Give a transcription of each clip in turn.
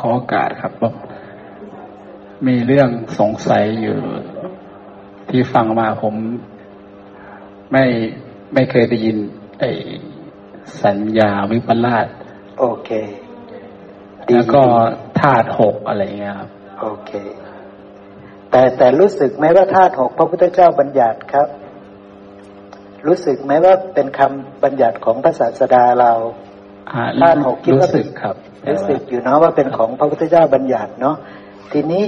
ขอโอกาสครับผมมีเรื่องสงสัยอยู่ ที่ฟังมาผม ไม่ไม่เคยได้ยิน ไอ้สัญญาวิปลาสโอเค แล้วก็ธาตุหกอะไรเงี้ยครับ โอเค แต่แต่รู้สึกไหมว่าธาตุหกพระพุทธเจ้าบัญญัติครับ รู้สึกไหมว่าเป็นคำบัญญัติของพระศาสดาเราธาตุหกคิดว่ารู้สึกครับ รู้สึกอยู่เนาะว่าเป็นของพระพุทธเจ้าบัญญัติเนาะทีนี้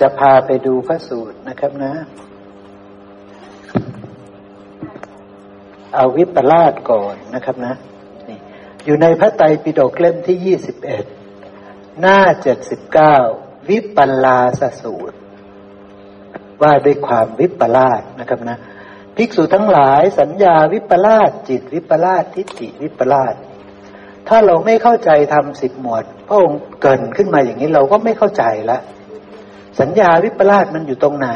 จะพาไปดูพระสูตรนะครับนะ เอาวิปลาสก่อนนะครับนะนี่อยู่ในพระไตรปิฎกเล่มที่ยี่สิบเอ็ดหน้าเจ็ดสิบเก้าวิปลาสสูตร ว่าด้วยความวิปลาสนะครับนะ ภิกษุทั้งหลายสัญญาวิปลาสจิตวิปลาสทิฏฐิวิปลาส ถ้าเราไม่เข้าใจทำสิบหมวด พระองค์เกินขึ้นมาอย่างนี้เราก็ไม่เข้าใจละ สัญญาวิปลาสมันอยู่ตรงไหน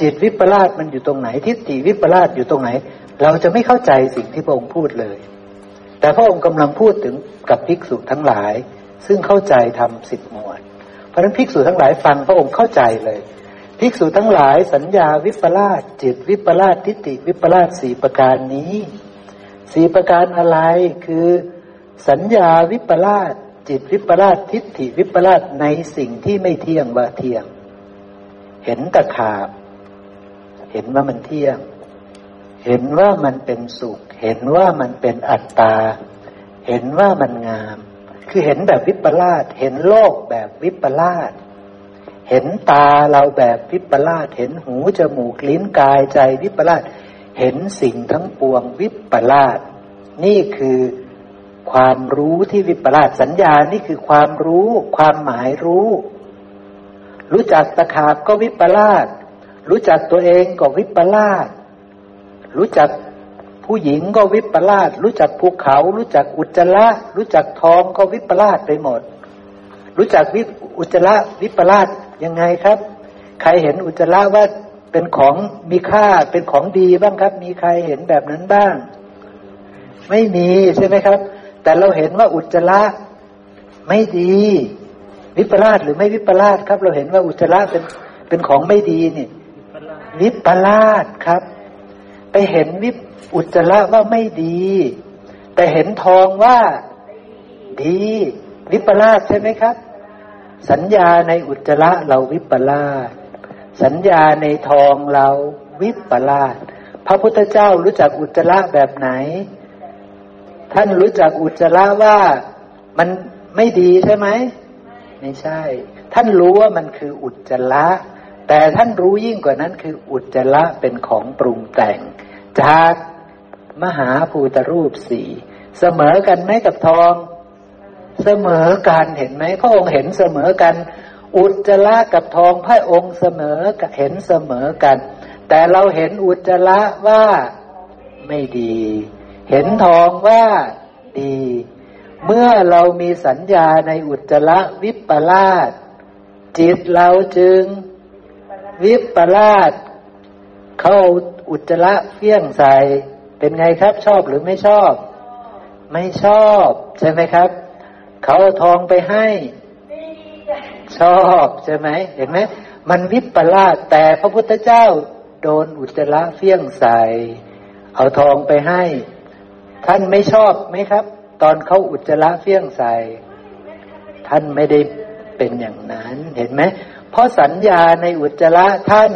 จิตวิปลาสมันอยู่ตรงไหน ทิฏฐิวิปลาสอยู่ตรงไหน เราจะไม่เข้าใจสิ่งที่พระองค์พูดเลย แต่พระองค์กำลังพูดถึงกับภิกษุทั้งหลาย ซึ่งเข้าใจทำสิบหมวด เพราะฉะนั้นภิกษุทั้งหลายฟังพระองค์เข้าใจเลยภิกษุทั้งหลายสัญญาวิปลาสจิตวิปลาสทิฏฐิวิปลาสสี่ประการนี้สี่ประการอะไรคือ สัญญาวิปลาสจิตวิปลาสทิฏฐิวิปลาสในสิ่งที่ไม่เที่ยงว่าเที่ยง เห็นตะขาบ เห็นว่ามันเที่ยง เห็นว่ามันเป็นสุข เห็นว่ามันเป็นอัตตา เห็นว่ามันงาม คือเห็นแบบวิปลาสเห็นโลกแบบวิปลาสเห็นตาเราแบบวิปลาสเห็นหูจมูกลิ้นกายใจวิปลาสเห็นสิ่งทั้งปวงวิปลาสนี่คือ ความรู้ที่วิปลาสสัญญานี่คือความรู้ ความหมายรู้ รู้จักตะขาบก็วิปลาสรู้จักตัวเองก็วิปลาสรู้จักผู้หญิงก็วิปลาสรู้จักภูเขา รู้จักอุจจาระรู้จักทองก็วิปลาสไปหมด รู้จักวิอุจจาระวิปลาสยังไงครับ ใครเห็นอุจจาระว่าเป็นของมีค่าเป็นของดีบ้างครับ มีใครเห็นแบบนั้นบ้าง ไม่มีใช่ไหมครับ แต่เราเห็นว่าอุจจาระไม่ดี วิปลาสหรือไม่วิปลาสครับ เราเห็นว่าอุจจาระเป็นเป็นของไม่ดีนี่วิปลาสครับ ไปเห็นวิอุจจาระว่าไม่ดี แต่เห็นทองว่าดี วิปลาสใช่ไหมครับ สัญญาในอุจจาระเราวิปลาสสัญญาในทองเราวิปลาสพระพุทธเจ้ารู้จักอุจจาระแบบไหน ท่านรู้จักอุจจาระว่ามันไม่ดีใช่ไหม ไม่ใช่ ท่านรู้ว่ามันคืออุจจาระ แต่ท่านรู้ยิ่งกว่านั้นคืออุจจาระเป็นของปรุงแต่ง จากมหาภูตรูปสี่เสมอกันไหมกับทอง เสมอกันเห็นไหมพระองค์เห็นเสมอกัน อุจจาระกับทองพระองค์เสมอเห็นเสมอกัน แต่เราเห็นอุจจาระว่าไม่ดี เห็นทองว่าดี เมื่อเรามีสัญญาในอุจจาระวิปลาสจิตเราจึงวิปลาสเข้าอุจจาระเฟี้ยงใส่เป็นไงครับชอบหรือไม่ชอบ ไม่ชอบ ใช่ไหมครับ เขาเอาทองไปให้ชอบใช่ไหมเห็นไหมมันวิปลาสแต่พระพุทธเจ้า โดนอุจจาระเฟี้ยงใส่ เอาทองไปให้ ท่านไม่ชอบไหมครับ ตอนเขาอุจจาระเฟี้ยงใส่ ท่านไม่ได้เป็นอย่างนั้นเห็นไหมเพราะสัญญาในอุจจาระท่าน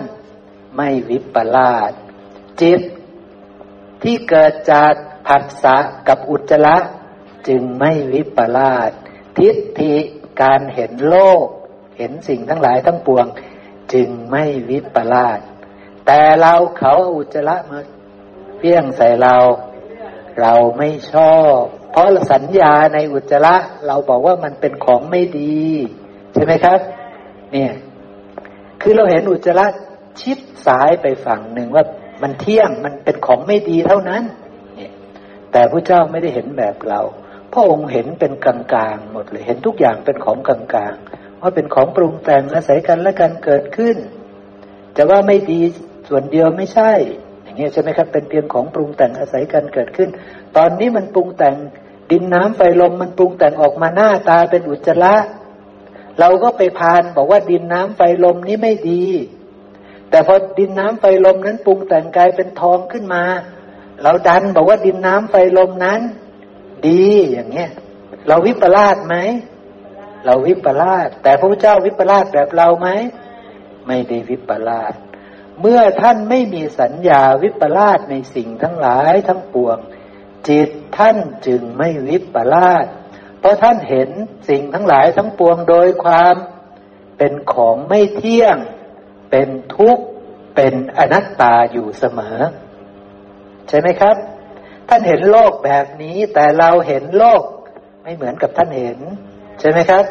ไม่วิปลาสจิตที่เกิดจากผัสสะกับอุจจาระจึงไม่วิปลาสทิฏฐิการเห็นโลก เห็นสิ่งทั้งหลายทั้งปวง จึงไม่วิปลาสแต่เราเขาอุจจาระมาเพี้ยงใส่เรา เราไม่ชอบ เพราะสัญญาในอุจจาระเราบอกว่ามันเป็นของไม่ดี ใช่ไหมครับ เนี่ย คือเราเห็นอุจจาระชิดซ้ายไปฝั่งหนึ่งว่ามันเที่ยงมันเป็นของไม่ดีเท่านั้น เนี่ย แต่พระเจ้าไม่ได้เห็นแบบเราพระองค์เห็นเป็นกลางๆหมดเลย เห็นทุกอย่างเป็นของกลางๆว่าเป็นของปรุงแต่งอาศัยกันและกันเกิดขึ้น แต่ว่าไม่ดีส่วนเดียวไม่ใช่ เงี้ยใช่ไหมครับเป็นเพียงของปรุงแต่งอาศัยกันเกิดขึ้น ตอนนี้มันปรุงแต่งดินน้ำไฟลมมันปรุงแต่งออกมาหน้าตาเป็นอุจจาระเราก็ไปพานบอกว่าดินน้ำไฟลมนี้ไม่ดี แต่พอดินน้ำไฟลมนั้นปรุงแต่งกายเป็นทองขึ้นมา เราดันบอกว่าดินน้ำไฟลมนั้น ดีอย่างเงี้ยเราวิปลาสไหมเราวิปลาสแต่พระพุทธเจ้าวิปลาสแบบเราไหมไม่ได้วิปลาส เมื่อท่านไม่มีสัญญาวิปลาสในสิ่งทั้งหลายทั้งปวง จิตท่านจึงไม่วิปลาสเพราะท่านเห็นสิ่งทั้งหลายทั้งปวงโดยความเป็นของไม่เที่ยง เป็นทุกข์ เป็นอนัตตาอยู่เสมอ ใช่ไหมครับ ท่านเห็นโลกแบบนี้แต่เราเห็นโลกไม่เหมือนกับท่านเห็น ใช่ไหมครับ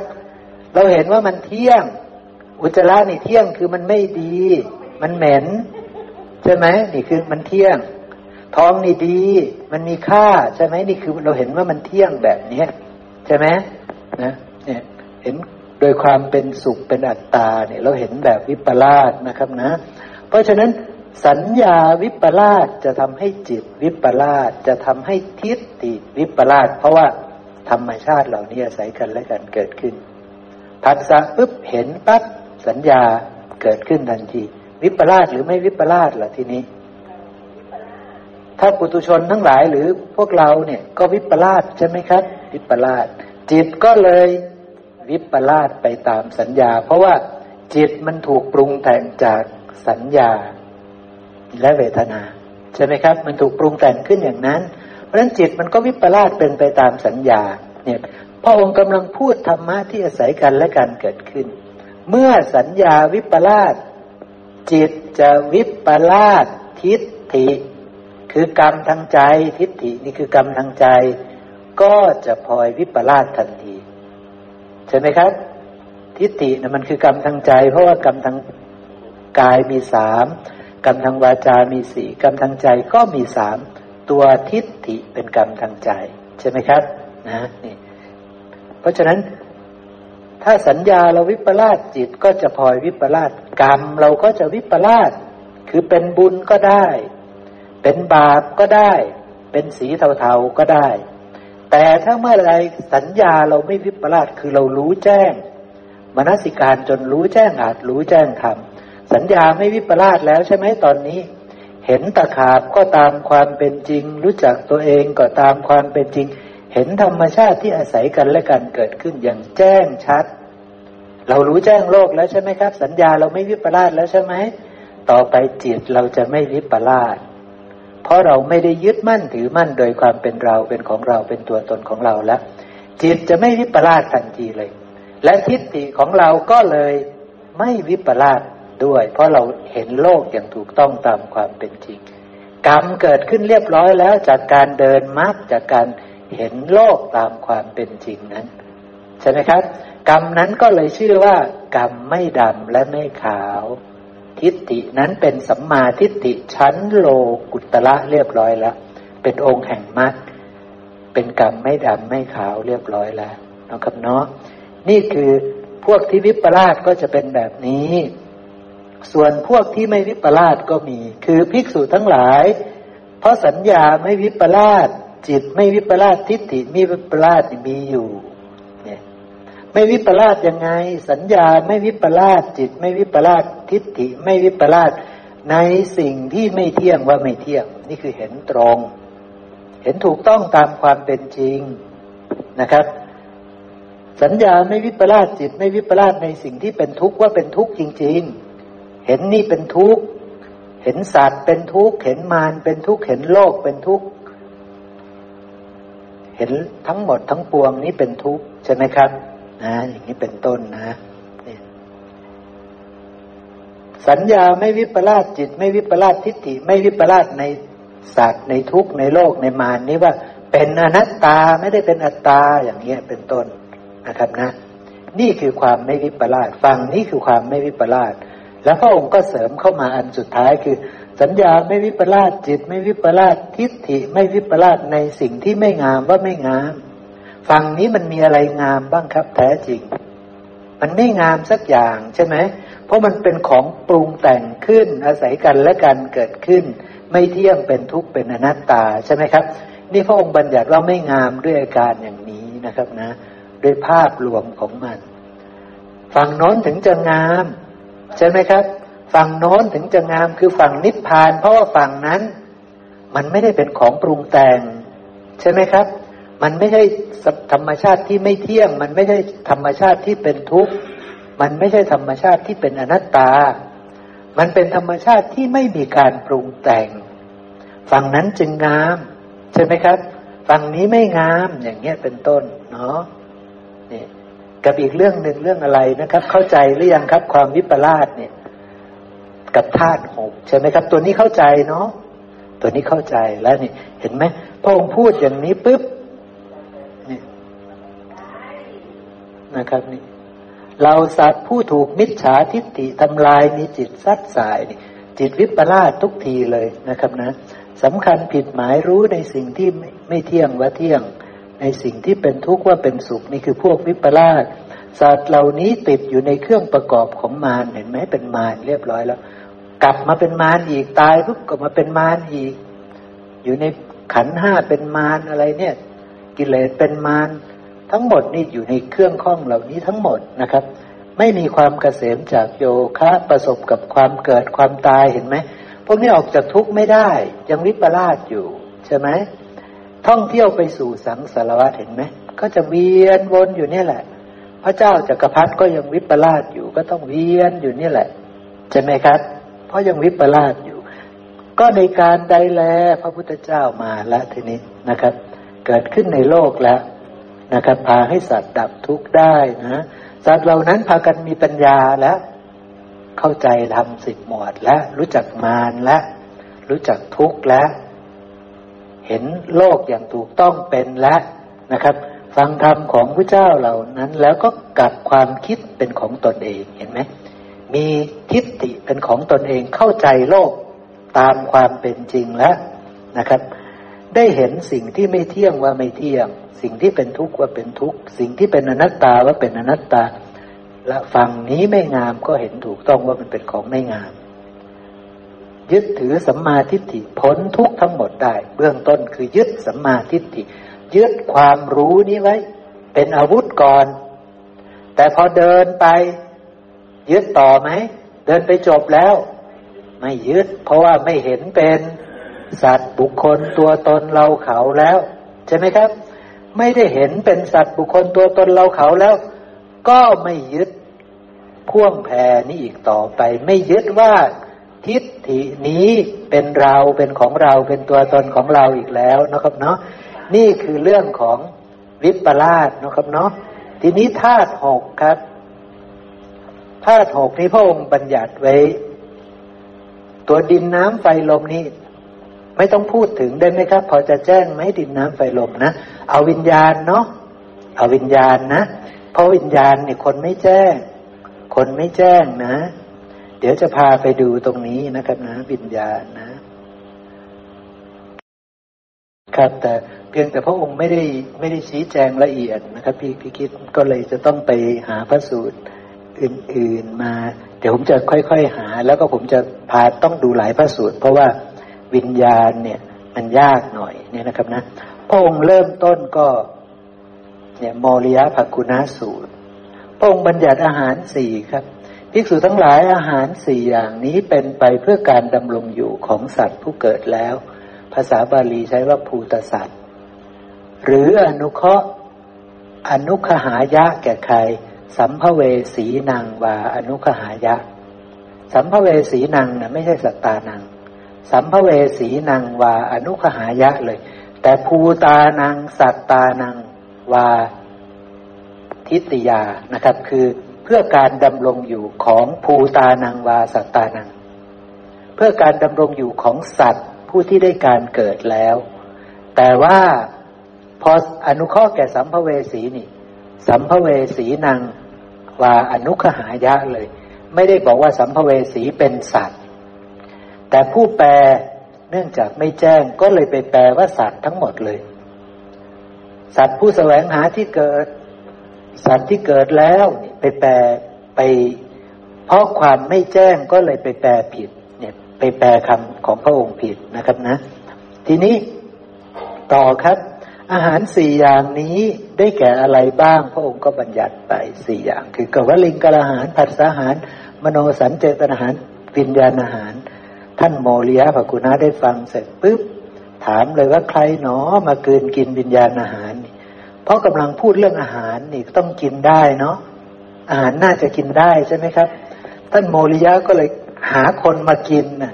เราเห็นว่ามันเที่ยง อุจจาระนี่เที่ยงคือมันไม่ดี มันเหม็น ใช่ไหมนี่คือมันเที่ยง ท้องนี่ดี มันมีค่าใช่ไหมนี่คือเราเห็นว่ามันเที่ยงแบบเนี้ยใช่ไหมนะเนี่ยเห็นโดยความเป็นสุขเป็นอัตตาเนี่ย เราเห็นแบบวิปลาสนะครับนะ เพราะฉะนั้นสัญญาวิปลาสจะทำให้จิตวิปลาสจะทำให้ทิฏฐิวิปลาสเพราะว่าธรรมชาติเหล่านี้อาศัยกันและกันเกิดขึ้นผัสสะปุ๊บเห็นปั๊บสัญญาเกิดขึ้นทันที วิปลาสหรือไม่วิปลาสล่ะทีนี้ ถ้าปุตุชนทั้งหลายหรือพวกเราเนี่ย ก็วิปลาสใช่ไหมครับ วิปลาสจิตก็เลยวิปลาสไปตามสัญญา เพราะว่าจิตมันถูกปรุงแต่งจากสัญญาและเวทนา ใช่ไหมครับ มันถูกปรุงแต่งขึ้นอย่างนั้น เพราะฉะนั้นจิตมันก็วิปลาสเป็นไปตามสัญญา เนี่ยพระองค์กำลังพูดธรรมะที่อาศัยกันและการเกิดขึ้น เมื่อสัญญาวิปลาส จิตจะวิปลาสทิฏฐิ คือกรรมทางใจทิฏฐินี่คือกรรมทางใจ ก็จะพลอยวิปลาสทันที ใช่ไหมครับ ทิฏฐินะมันคือกรรมทางใจ เพราะว่ากรรมทางกายมีสามกรรมทางวาจามีสี่กรรมทางใจก็มีสามตัวทิฏฐิเป็นกรรมทางใจ ใช่ไหมครับ นะนี่เพราะฉะนั้น ถ้าสัญญาเราวิปลาสจิตก็จะพลอยวิปลาสกรรม เราก็จะวิปลาสคือเป็นบุญก็ได้ เป็นบาปก็ได้ เป็นสีเทาๆก็ได้ แต่ถ้าเมื่อไรสัญญาเราไม่วิปลาสคือเรารู้แจ้งมนสิการจนรู้แจ้งอาจรู้แจ้งธรรมสัญญาไม่วิปลาสแล้วใช่ไหมตอนนี้ เห็นตะขาบก็ตามความเป็นจริง รู้จักตัวเองก็ตามความเป็นจริง เห็นธรรมชาติที่อาศัยกันและกันเกิดขึ้นอย่างแจ้งชัด เรารู้แจ้งโลกแล้วใช่ไหมครับ สัญญาเราไม่วิปลาสแล้วใช่ไหมต่อไปจิตเราจะไม่วิปลาสเพราะเราไม่ได้ยึดมั่นถือมั่นโดยความเป็นเราเป็นของเราเป็นตัวตนของเราแล้ว จิตจะไม่วิปลาสทันทีเลย และทิฏฐิของเราก็เลยไม่วิปลาสด้วย เพราะเราเห็นโลกอย่างถูกต้องตามความเป็นจริง กรรมเกิดขึ้นเรียบร้อยแล้วจากการเดินมรรคจากการเห็นโลกตามความเป็นจริงนั้นใช่ไหมครับ กรรมนั้นก็เลยชื่อว่า กรรมไม่ดำและไม่ขาว ทิฏฐินั้นเป็นสัมมาทิฏฐิชั้นโลกุตละเรียบร้อยแล้ว เป็นองค์แห่งมรรคเป็นกรรมไม่ดำไม่ขาวเรียบร้อยแล้วนะครับเนาะนี่คือพวกที่วิปลาสก็จะเป็นแบบนี้ ส่วนพวกที่ไม่วิปลาสก็มี คือภิกษุทั้งหลาย เพราะสัญญาไม่วิปลาสจิตไม่วิปลาสทิฏฐิไมีวิปลาสมีอยู่ ไม่วิปลาสยังไง สัญญาไม่วิปลาสจิต ไม่วิปลาสทิฏฐิ ไม่วิปลาสในสิ่งที่ไม่เที่ยงว่าไม่เที่ยง นี่คือเห็นตรง เห็นถูกต้องตามความเป็นจริงนะครับ สัญญาไม่วิปลาสจิต ไม่วิปลาสในสิ่งที่เป็นทุกข์ว่าเป็นทุกข์จริง ๆ เห็นนี่เป็นทุกข์เห็นสัตว์เป็นทุกข์เห็นมารเป็นทุกข์เห็นโลกเป็นทุกข์เห็นทั้งหมดทั้งปวงนี้เป็นทุกข์ใช่ไหมครับ นะอย่างนี้เป็นต้นนะสัญญาไม่วิปลาสจิต ไม่วิปลาสทิฏฐิไม่วิปลาสในสัตว์ในทุกข์ในโลกในมารนี้ว่าเป็นอนัตตาไม่ได้เป็นอัตตาอย่างนี้เป็นต้นนะครับนะ นี่คือความไม่วิปลาสฟังนี่คือความไม่วิปลาสแล้วพระองค์ก็เสริมเข้ามาอันสุดท้ายคือ สัญญาไม่วิปลาสจิต ไม่วิปลาสทิฏฐิ ไม่วิปลาสในสิ่งที่ไม่งามว่าไม่งาม ฝั่งนี้มันมีอะไรงามบ้างครับ แท้จริง มันไม่งามสักอย่างใช่ไหม เพราะมันเป็นของปรุงแต่งขึ้น อาศัยกันและกันเกิดขึ้น ไม่เที่ยงเป็นทุกข์เป็นอนัตตาใช่ไหมครับ นี่พระองค์บัญญัติว่าไม่งามด้วยอาการอย่างนี้นะครับนะด้วยภาพรวมของมัน ฝั่งโน้นถึงจะงาม ใช่ไหมครับ ฝั่งโน้นถึงจะงามคือฝั่งนิพพาน เพราะว่าฝั่งนั้น มันไม่ได้เป็นของปรุงแต่ง ใช่ไหมครับ มันไม่ใช่ธรรมชาติที่ไม่เที่ยง มันไม่ใช่ธรรมชาติที่เป็นทุกข์ มันไม่ใช่ธรรมชาติที่เป็นอนัตตา มันเป็นธรรมชาติที่ไม่มีการปรุงแต่ง ฝั่งนั้นจึงงาม ใช่ไหมครับ ฝั่งนี้ไม่งามอย่างเงี้ยเป็นต้นเนาะนี่กับอีกเรื่องหนึ่งเรื่องอะไรนะครับ เข้าใจหรือยังครับ ความวิปลาสเนี่ย กับธาตุหกใช่ไหมครับ ตัวนี้เข้าใจเนาะตัวนี้เข้าใจแล้วนี่ เห็นไหมพระองค์พูดอย่างนี้ปุ๊บนี่ นะครับนี่เราสัตว์ผู้ถูกมิจฉาทิฏฐิทำลายมีจิตซัดสายนี่จิตวิปลาสทุกทีเลยนะครับนะสำคัญผิดหมายรู้ในสิ่งที่ไม่เที่ยงว่าเที่ยง ในสิ่งที่เป็นทุกข์ว่าเป็นสุขนี่คือพวกวิปลาสสัตว์เหล่านี้ติดอยู่ในเครื่องประกอบของมารเห็นไหมเป็นมารเรียบร้อยแล้ว กลับมาเป็นมารอีกตายปุ๊บก็มาเป็นมารอีก อยู่ในขันห้าเป็นมารอะไรเนี่ย กิเลสเป็นมาร ทั้งหมดนี่อยู่ในเครื่องข้องเหล่านี้ทั้งหมดนะครับ ไม่มีความเกษมจากโยคะประสบกับความเกิดความตายเห็นไหมพวกนี้ออกจากทุกข์ไม่ได้ ยังวิปลาสอยู่ใช่ไหมท่องเที่ยวไปสู่สังสารวัฏเห็นไหมก็จะเวียนวนอยู่นี่แหละ พระเจ้าจากักรพรรดิก็ยังวิปลาสอยู่ ก็ต้องเวียนอยู่นี่แหละใช่ไหมครับ เพราะยังวิปลาสอยู่ ก็ในการใดแล พระพุทธเจ้ามาแล้วทีนี้นะครับ เกิดขึ้นในโลกแล้ว นะครับพาให้สัตว์ดับทุกข์ได้นะสัตว์เหล่านั้นพากันมีปัญญาแล้วเข้าใจทำสิบหมวดและรู้จักมารและรู้จักทุกข์และ เห็นโลกอย่างถูกต้องเป็นและนะครับ ฟังธรรมของพระเจ้าเหล่านั้น แล้วก็กลับความคิดเป็นของตนเองเห็นไหมมีทิฏฐิเป็นของตนเองเข้าใจโลกตามความเป็นจริงแล้วนะครับ ได้เห็นสิ่งที่ไม่เที่ยงว่าไม่เที่ยง สิ่งที่เป็นทุกข์ว่าเป็นทุกข์สิ่งที่เป็นอนัตตาว่าเป็นอนัตตาและฝั่งนี้ไม่งามก็เห็นถูกต้องว่ามันเป็นของไม่งาม ยึดถือสัมมาทิฏฐิพ้นทุกข์ทั้งหมดได้ เบื้องต้นคือยึดสัมมาทิฏฐิ ยึดความรู้นี้ไว้ เป็นอาวุธก่อน แต่พอเดินไป ยึดต่อไหม เดินไปจบแล้ว ไม่ยึด เพราะว่าไม่เห็นเป็น สัตว์บุคคลตัวตนเราเขาแล้ว ใช่ไหมครับ ไม่ได้เห็นเป็นสัตว์บุคคลตัวตนเราเขาแล้ว ก็ไม่ยึดพ่วงแพรนี้อีกต่อไป ไม่ยึดว่าทิฏฐินี้เป็นเราเป็นของเราเป็นตัวตนของเราอีกแล้วนะครับเนาะนี่คือเรื่องของวิปลาสนะครับเนาะทีนี้ธาตุหกครับธาตุหกนี้พระองค์บัญญัติไว้ ตัวดินน้ำไฟลมนี้ ไม่ต้องพูดถึงได้ไหมครับ พอจะแจ้งไหมดินน้ำไฟลมนะเอาวิญญาณเนาะเอาวิญญาณนะเพราะวิญญาณเนี่ยคนไม่แจ้ง คนไม่แจ้งนะ เดี๋ยวจะพาไปดูตรงนี้นะครับนะ วิญญาณนะ ครับ แต่เพียงแต่พระองค์ไม่ได้ไม่ได้ชี้แจงละเอียดนะครับ พี่พี่คิดก็เลยจะต้องไปหาพระสูตรอื่น ๆมา เดี๋ยวผมจะค่อย ๆ หา แล้วก็ผมจะพาต้องดูหลายพระสูตรเพราะว่า วิญญาณเนี่ย มันยากหน่อยเนี่ยนะครับนะพระองค์เริ่มต้นก็ เนี่ยมริยภกุณาสูตรพระองค์บัญญัติอาหารสี่ครับภิกษุทั้งหลายอาหารสี่อย่างนี้เป็นไปเพื่อการดำรงอยู่ของสัตว์ผู้เกิดแล้ว ภาษาบาลีใช้ว่าภูตสัตว์ หรืออนุเคราะห์อนุขหายะแก่ใคร สัมภเวสีนางวาอนุขหายะ สัมภเวสีนางนะไม่ใช่สัตตานัง สัมภเวสีนางวาอนุขหายะเลย แต่ภูตานังสัตตานังวาทิตยานะครับ คือเพื่อการดำรงอยู่ของภูตานังวาสัตตานัง เพื่อการดำรงอยู่ของสัตว์ผู้ที่ได้การเกิดแล้ว แต่ว่าพออนุข้อแก่สัมภเวสีนี่ สัมภเวสีนางวาอนุขหายะเลย ไม่ได้บอกว่าสัมภเวสีเป็นสัตว์ แต่ผู้แปลเนื่องจากไม่แจ้งก็เลยไปแปลว่าสัตว์ทั้งหมดเลย สัตว์ผู้แสวงหาที่เกิด สัตว์ที่เกิดแล้วไปแปลไป เพราะความไม่แจ้งก็เลยไปแปลผิด เนี่ย ไปแปลคำของพระองค์ผิดนะครับนะ ทีนี้ต่อครับ อาหารสี่อย่างนี้ได้แก่อะไรบ้าง พระองค์ก็บัญญัติไปสี่อย่าง คือกวลิงกะอาหารผัสสะอาหาร มโนสัญเจตอาหาร วิญญาณอาหาร ท่านโมเลียภกุณาได้ฟังเสร็จปุ๊บถามเลยว่าใครหนอมาเกินกินวิญญาณอาหาร เพราะกำลังพูดเรื่องอาหารนี่ต้องกินได้เนาะอาหารน่าจะกินได้ใช่ไหมครับ ท่านโมริยะก็เลยหาคนมากินนะ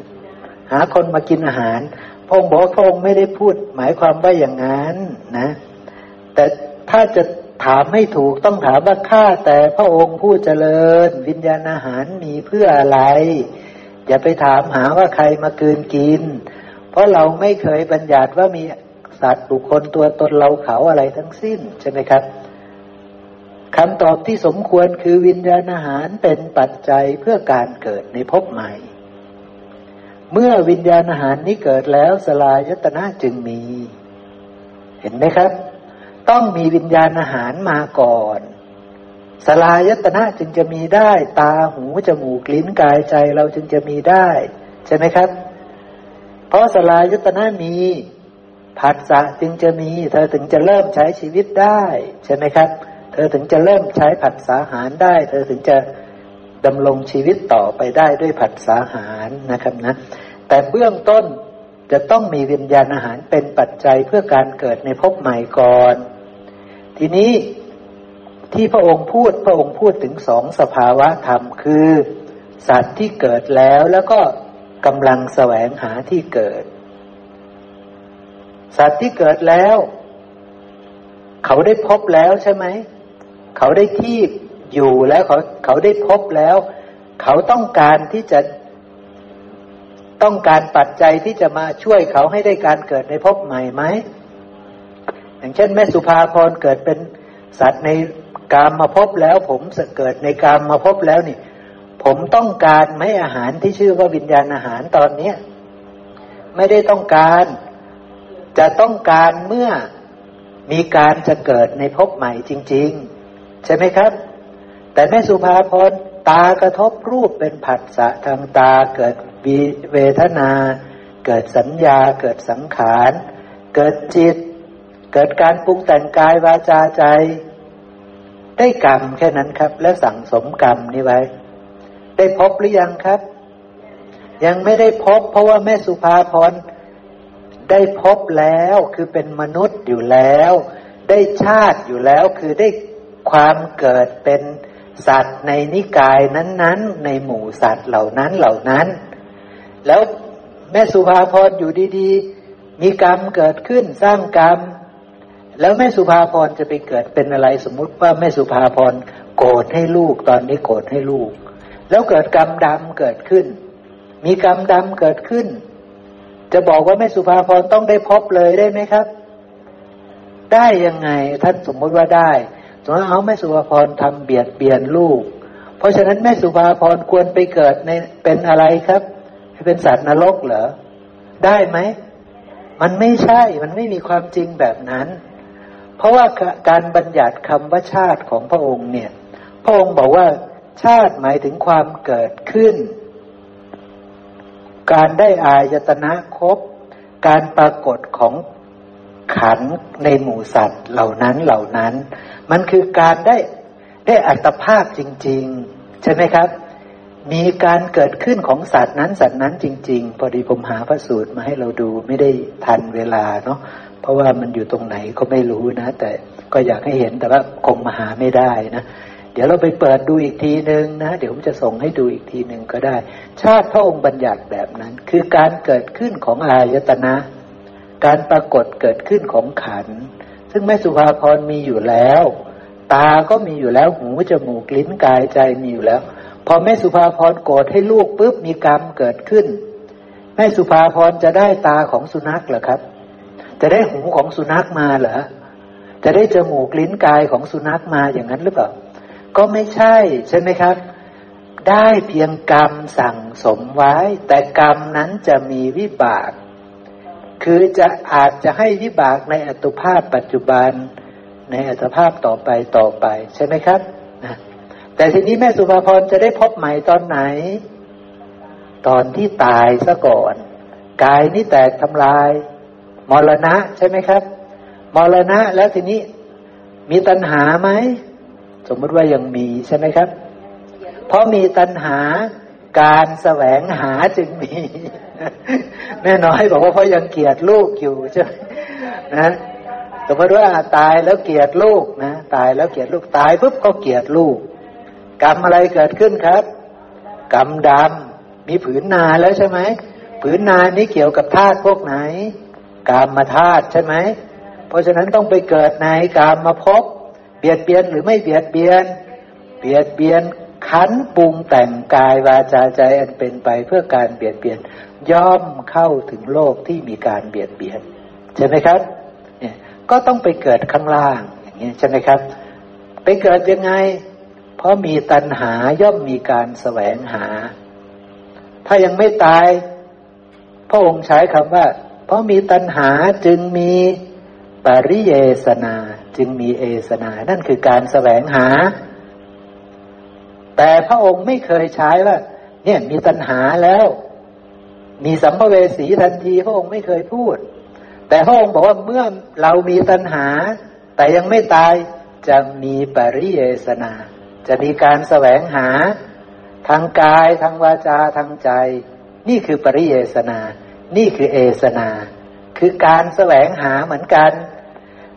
หาคนมากินอาหารพระองค์บอกพระองค์ไม่ได้พูด หมายความว่าอย่างนั้นนะ แต่ถ้าจะถามให้ถูกต้องถามว่าข้าแต่พระองค์ผู้เจริญ วิญญาณอาหารมีเพื่ออะไร อย่าไปถามหาว่าใครมากินกิน เพราะเราไม่เคยบัญญัติว่ามีสัตว์บุคคลตัวตนเราเขาอะไรทั้งสิ้นใช่ไหมครับคำตอบที่สมควรคือวิญญาณอาหารเป็นปัจจัยเพื่อการเกิดในภพใหม่ เมื่อวิญญาณอาหารนี้เกิดแล้วสลายตนะจึงมี เห็นไหมครับ ต้องมีวิญญาณอาหารมาก่อน สลายตนะจึงจะมีได้ ตาหูจมูกลิ้นกายใจเราจึงจะมีได้ ใช่ไหมครับ เพราะสลายตนะมีผัสสะจึงจะมี เธอถึงจะเริ่มใช้ชีวิตได้ ใช่ไหมครับ เธอถึงจะเริ่มใช้ผัสสาหารได้ เธอถึงจะดำรงชีวิตต่อไปได้ด้วยผัสสาหารนะครับนะ แต่เบื้องต้นจะต้องมีวิญญาณอาหารเป็นปัจจัยเพื่อการเกิดในภพใหม่ก่อน ทีนี้ ที่พระองค์พูดพระองค์พูดถึงสองสภาวะธรรมคือ สัตว์ที่เกิดแล้วแล้วก็กำลังแสวงหาที่เกิด สัตว์ที่เกิดแล้ว เขาได้พบแล้วใช่ไหม เขาได้ที่อยู่แล้วเขาเขาได้พบแล้ว เขาต้องการที่จะต้องการปัจจัยที่จะมาช่วยเขาให้ได้การเกิดในภพใหม่ไหม อย่างเช่น แม่สุภาพรเกิดเป็นสัตว์ใน กามมาพบแล้ว ผมเกิดในกามมาพบแล้วนี่ ผมต้องการไม่อาหารที่ชื่อว่าวิญญาณอาหารตอนเนี้ยไม่ได้ต้องการ จะต้องการเมื่อมีการจะเกิดในภพใหม่จริง ๆ ใช่ไหมครับ แต่แม่สุภาพรตากระทบรูปเป็นผัสสะทางตาเกิดเวทนา เกิดสัญญา เกิดสังขาร เกิดจิต เกิดการปรุงแต่งกายวาจาใจ ได้กรรมแค่นั้นครับ และสั่งสมกรรมนี้ไว้ ได้พบหรือยังครับ ยังไม่ได้พบ เพราะว่าแม่สุภาพรได้พบแล้วคือเป็นมนุษย์อยู่แล้ว ได้ชาติอยู่แล้วคือได้ความเกิดเป็นสัตว์ในนิกายนั้น ๆ ในหมู่สัตว์เหล่านั้นเหล่านั้น แล้วแม่สุภาพรอยู่ดี ๆ มีกรรมเกิดขึ้นสร้างกรรม แล้วแม่สุภาพรจะไปเกิดเป็นอะไรสมมุติว่าแม่สุภาพรโกรธให้ลูกตอนนี้โกรธให้ลูก แล้วเกิดกรรมดำเกิดขึ้น มีกรรมดำเกิดขึ้น จะบอกว่าแม่สุภาพรต้องได้พบเลยได้ไหมครับ ได้ยังไงท่านสมมติว่าได้สมมติเอาแม่สุภาพรทำเบียดเบียนลูก เพราะฉะนั้นแม่สุภาพรควรไปเกิดในเป็นอะไรครับเป็นสัตว์นรกเหรอได้ไหมมันไม่ใช่มันไม่มีความจริงแบบนั้น เพราะว่าการบัญญัติคำว่าชาติของพระองค์เนี่ย พระองค์บอกว่าชาติหมายถึงความเกิดขึ้น การได้อายตนะครบ การปรากฏของขันในหมู่สัตว์เหล่านั้นเหล่านั้น มันคือการได้ได้อัตภาพจริง ๆ ใช่ไหมครับ มีการเกิดขึ้นของสัตว์นั้นสัตว์นั้นจริง ๆ พอดีผมหาพระสูตรมาให้เราดูไม่ได้ทันเวลาเนาะ เพราะว่ามันอยู่ตรงไหนก็ไม่รู้นะ แต่ก็อยากให้เห็นแต่ว่าคงมาหาไม่ได้นะ เดี๋ยวเราไปเปิดดูอีกทีหนึ่งนะ เดี๋ยวผมจะส่งให้ดูอีกทีหนึ่งก็ได้ ชาติพระองค์บัญญัติแบบนั้น คือการเกิดขึ้นของอายตนะ การปรากฏเกิดขึ้นของขัน ซึ่งแม่สุภาพรมีอยู่แล้ว ตาก็มีอยู่แล้วหูจมูกลิ้นกายใจมีอยู่แล้ว พอแม่สุภาพรโกรธให้ลูกปุ๊บมีกรรมเกิดขึ้นแม่สุภาพรจะได้ตาของสุนัขเหรอครับ จะได้หูของสุนัขมาเหรอจะได้จมูกลิ้นกายของสุนัขมาอย่างนั้นหรือเปล่า ก็ไม่ใช่ใช่ไหมครับ ได้เพียงกรรมสั่งสมไว้ แต่กรรมนั้นจะมีวิบาก คือจะอาจจะให้วิบากในอัตภาพปัจจุบัน ในอัตภาพต่อไปต่อไป ใช่ไหมครับนะแต่ทีนี้แม่สุภาพรจะได้พบใหม่ตอนไหน ตอนที่ตายซะก่อน กายนี่แตกทำลาย รณะ ใช่ไหมครับ มรณะ แล้วทีนี้มีตัณหาไหม สมมติว่ายังมีใช่ไหมครับ เพราะมีตัณหาการแสวงหาจึงมีแม่น้อยบอกว่าเพราะยังเกลียดลูกอยู่ใช่ไหมนะสมมติว่าตายแล้วเกลียดลูกนะตายแล้วเกลียดลูกตายปุ๊บก็เกลียดลูก กรรมอะไรเกิดขึ้นครับ กรรมดำมีผืนนาแล้วใช่ไหมผืนนานี้เกี่ยวกับธาตุพวกไหน กามมาธาตุใช่ไหม เพราะฉะนั้นต้องไปเกิดในกามมาพบเบียดเบียนหรือไม่เบียดเบียน เบียดเบียนขันปรุงแต่งกายวาจาใจอันเป็นไปเพื่อการเบียดเบียนย่อมเข้าถึงโลกที่มีการเบียดเบียน ใช่ไหมครับ เนี่ยก็ต้องไปเกิดข้างล่างอย่างนี้ใช่ไหมครับ ไปเกิดยังไง เพราะมีตัณหาย่อมมีการแสวงหา ถ้ายังไม่ตาย พระองค์ใช้คำว่า เพราะมีตัณหาจึงมีปริเยสนาจึงมีเอสนา นั่นคือการแสวงหา แต่พระองค์ไม่เคยใช้ว่า เนี่ยมีตัณหาแล้ว มีสัมภเวสีทันทีพระองค์ไม่เคยพูด แต่พระองค์บอกว่าเมื่อเรามีตัณหา แต่ยังไม่ตายจะมีปริเยสนา จะมีการแสวงหา ทางกายทางวาจาทางใจ นี่คือปริเยสนา นี่คือเอสนา คือการแสวงหาเหมือนกัน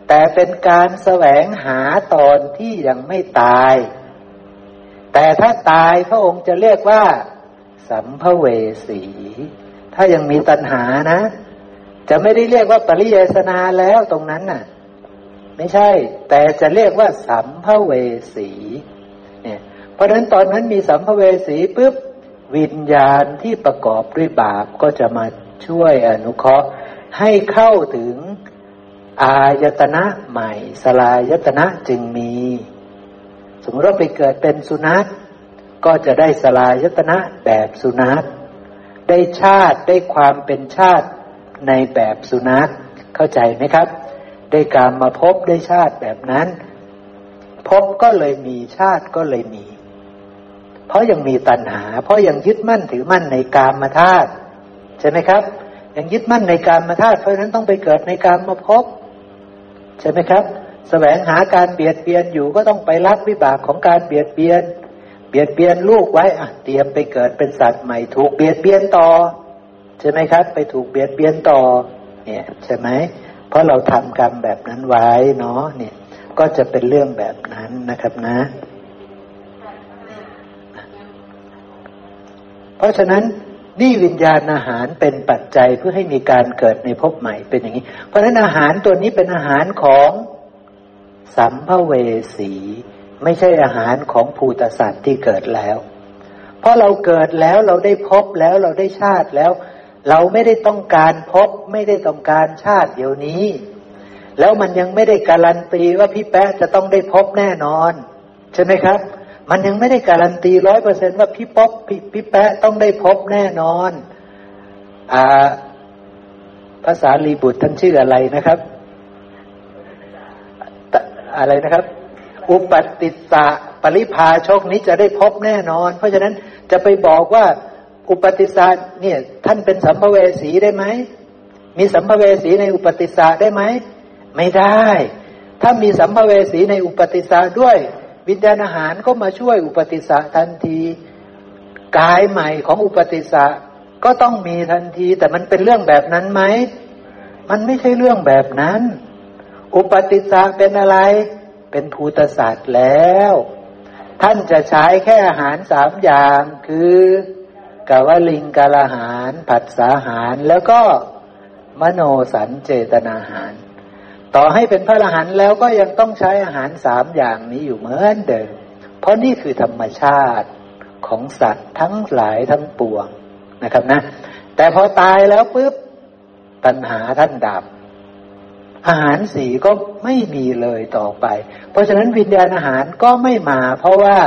แต่เป็นการแสวงหาตอนที่ยังไม่ตาย แต่ถ้าตายพระองค์จะเรียกว่า สัมภเวสี ถ้ายังมีตัณหานะ จะไม่ได้เรียกว่าปริเยสนาแล้วตรงนั้นน่ะ ไม่ใช่ แต่จะเรียกว่า สัมภเวสี เนี่ย เพราะฉะนั้นตอนนั้นมีสัมภเวสีปุ๊บวิญญาณที่ประกอบด้วยบาปก็จะมา ช่วยอนุเคราะห์ให้เข้าถึงอายตนะใหม่ สลายตนะจึงมี สมมติว่าไปเกิดเป็นสุนัขก็จะได้สลายตนะแบบสุนัขได้ชาติได้ความเป็นชาติในแบบสุนัขเข้าใจไหมครับ ได้การมาพบได้ชาติแบบนั้นพบก็เลยมีชาติก็เลยมี เพราะยังมีตัณหา เพราะยังยึดมั่นถือมั่นในกามมาธาตุ ใช่ไหมครับ ยังยึดมั่นในกามมาธาตุเพราะฉะนั้นต้องไปเกิดในกามมาพบใช่ไหมครับแสวงหาการเบียดเบียนอยู่ก็ต้องไปรับวิบากของการเบียดเบียน เบียดเบียนลูกไว้อะเตรียมไปเกิดเป็นสัตว์ใหม่ ถูกเบียดเบียนต่อ ใช่ไหมครับ ไปถูกเบียดเบียนต่อ เนี่ยใช่ไหมเพราะเราทำกรรมแบบนั้นไว้เนาะเนี่ยก็จะเป็นเรื่องแบบนั้นนะครับนะ เพราะฉะนั้น นี่วิญญาณอาหารเป็นปัจจัยเพื่อให้มีการเกิดในภพใหม่เป็นอย่างนี้ เพราะฉะนั้นอาหารตัวนี้เป็นอาหารของสัมภเวสี ไม่ใช่อาหารของภูตสัตว์ที่เกิดแล้ว เพราะเราเกิดแล้วเราได้พบแล้วเราได้ชาติแล้ว เราไม่ได้ต้องการพบไม่ได้ต้องการชาติเดี๋ยวนี้ แล้วมันยังไม่ได้การันตีว่าพี่แป๊ะจะต้องได้พบแน่นอน ใช่ไหมครับ มันยังไม่ได้การันตีร้อยเปอร์เซนว่าพี่ป๊อบพี่พี่แปะต้องได้พบแน่นอนอ่าภาษาลีบุตรท่านชื่ออะไรนะครับ อะไรนะครับ อุปติสสะปริพาโชคนี้จะได้พบแน่นอน เพราะฉะนั้นจะไปบอกว่าอุปติสสะเนี่ย ท่านเป็นสัมภเวสีได้ไหม มีสัมภเวสีในอุปติสสะได้ไหม ไม่ได้ ถ้ามีสัมภเวสีในอุปติสสะด้วย วิญญาณอาหารก็มาช่วยอุปติสสะทันทีกายใหม่ของอุปติสสะก็ต้องมีทันที แต่มันเป็นเรื่องแบบนั้นไหม มันไม่ใช่เรื่องแบบนั้น อุปติสะเป็นอะไร เป็นภูตศาสตร์แล้ว ท่านจะใช้แค่อาหารสามอย่างคือกาวลิงกาลาหาร ผัสสาหาร แล้วก็มโนสันเจตนาหาร ต่อให้เป็นพระอรหันต์แล้วก็ยังต้องใช้อาหารสามอย่างนี้อยู่เหมือนเดิม เพราะนี่คือธรรมชาติของสัตว์ทั้งหลายทั้งปวงนะครับนะ แต่พอตายแล้วปุ๊บตัณหาท่านดับ อาหารสีก็ไม่มีเลยต่อไป เพราะฉะนั้นวิญญาณอาหารก็ไม่มา เพราะว่า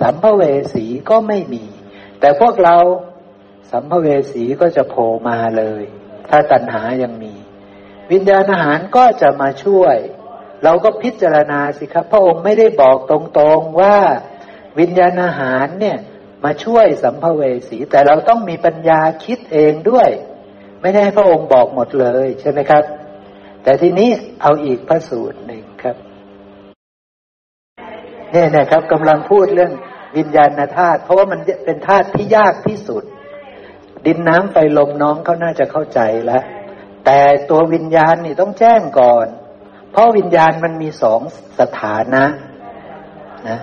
สัมภเวสีก็ไม่มี แต่พวกเราสัมภเวสีก็จะโผล่มาเลย ถ้าตัณหายังมี วิญญาณอาหารก็จะมาช่วย เราก็พิจารณาสิครับ พระองค์ไม่ได้บอกตรงๆว่าวิญญาณอาหารเนี่ยมาช่วยสัมภเวสี แต่เราต้องมีปัญญาคิดเองด้วย ไม่ได้ให้พระองค์บอกหมดเลยใช่ไหมครับ แต่ทีนี้เอาอีกพระสูตรหนึ่งครับเนี่ยนะครับกำลังพูดเรื่องวิญญาณธาตุเพราะว่ามันเป็นธาตุที่ยากที่สุด ดินน้ำไฟลมน้องเขาน่าจะเข้าใจแล้ว แต่ตัววิญญาณนี่ต้องแจ้งก่อน เพราะวิญญาณมันมีสองสถานะนะ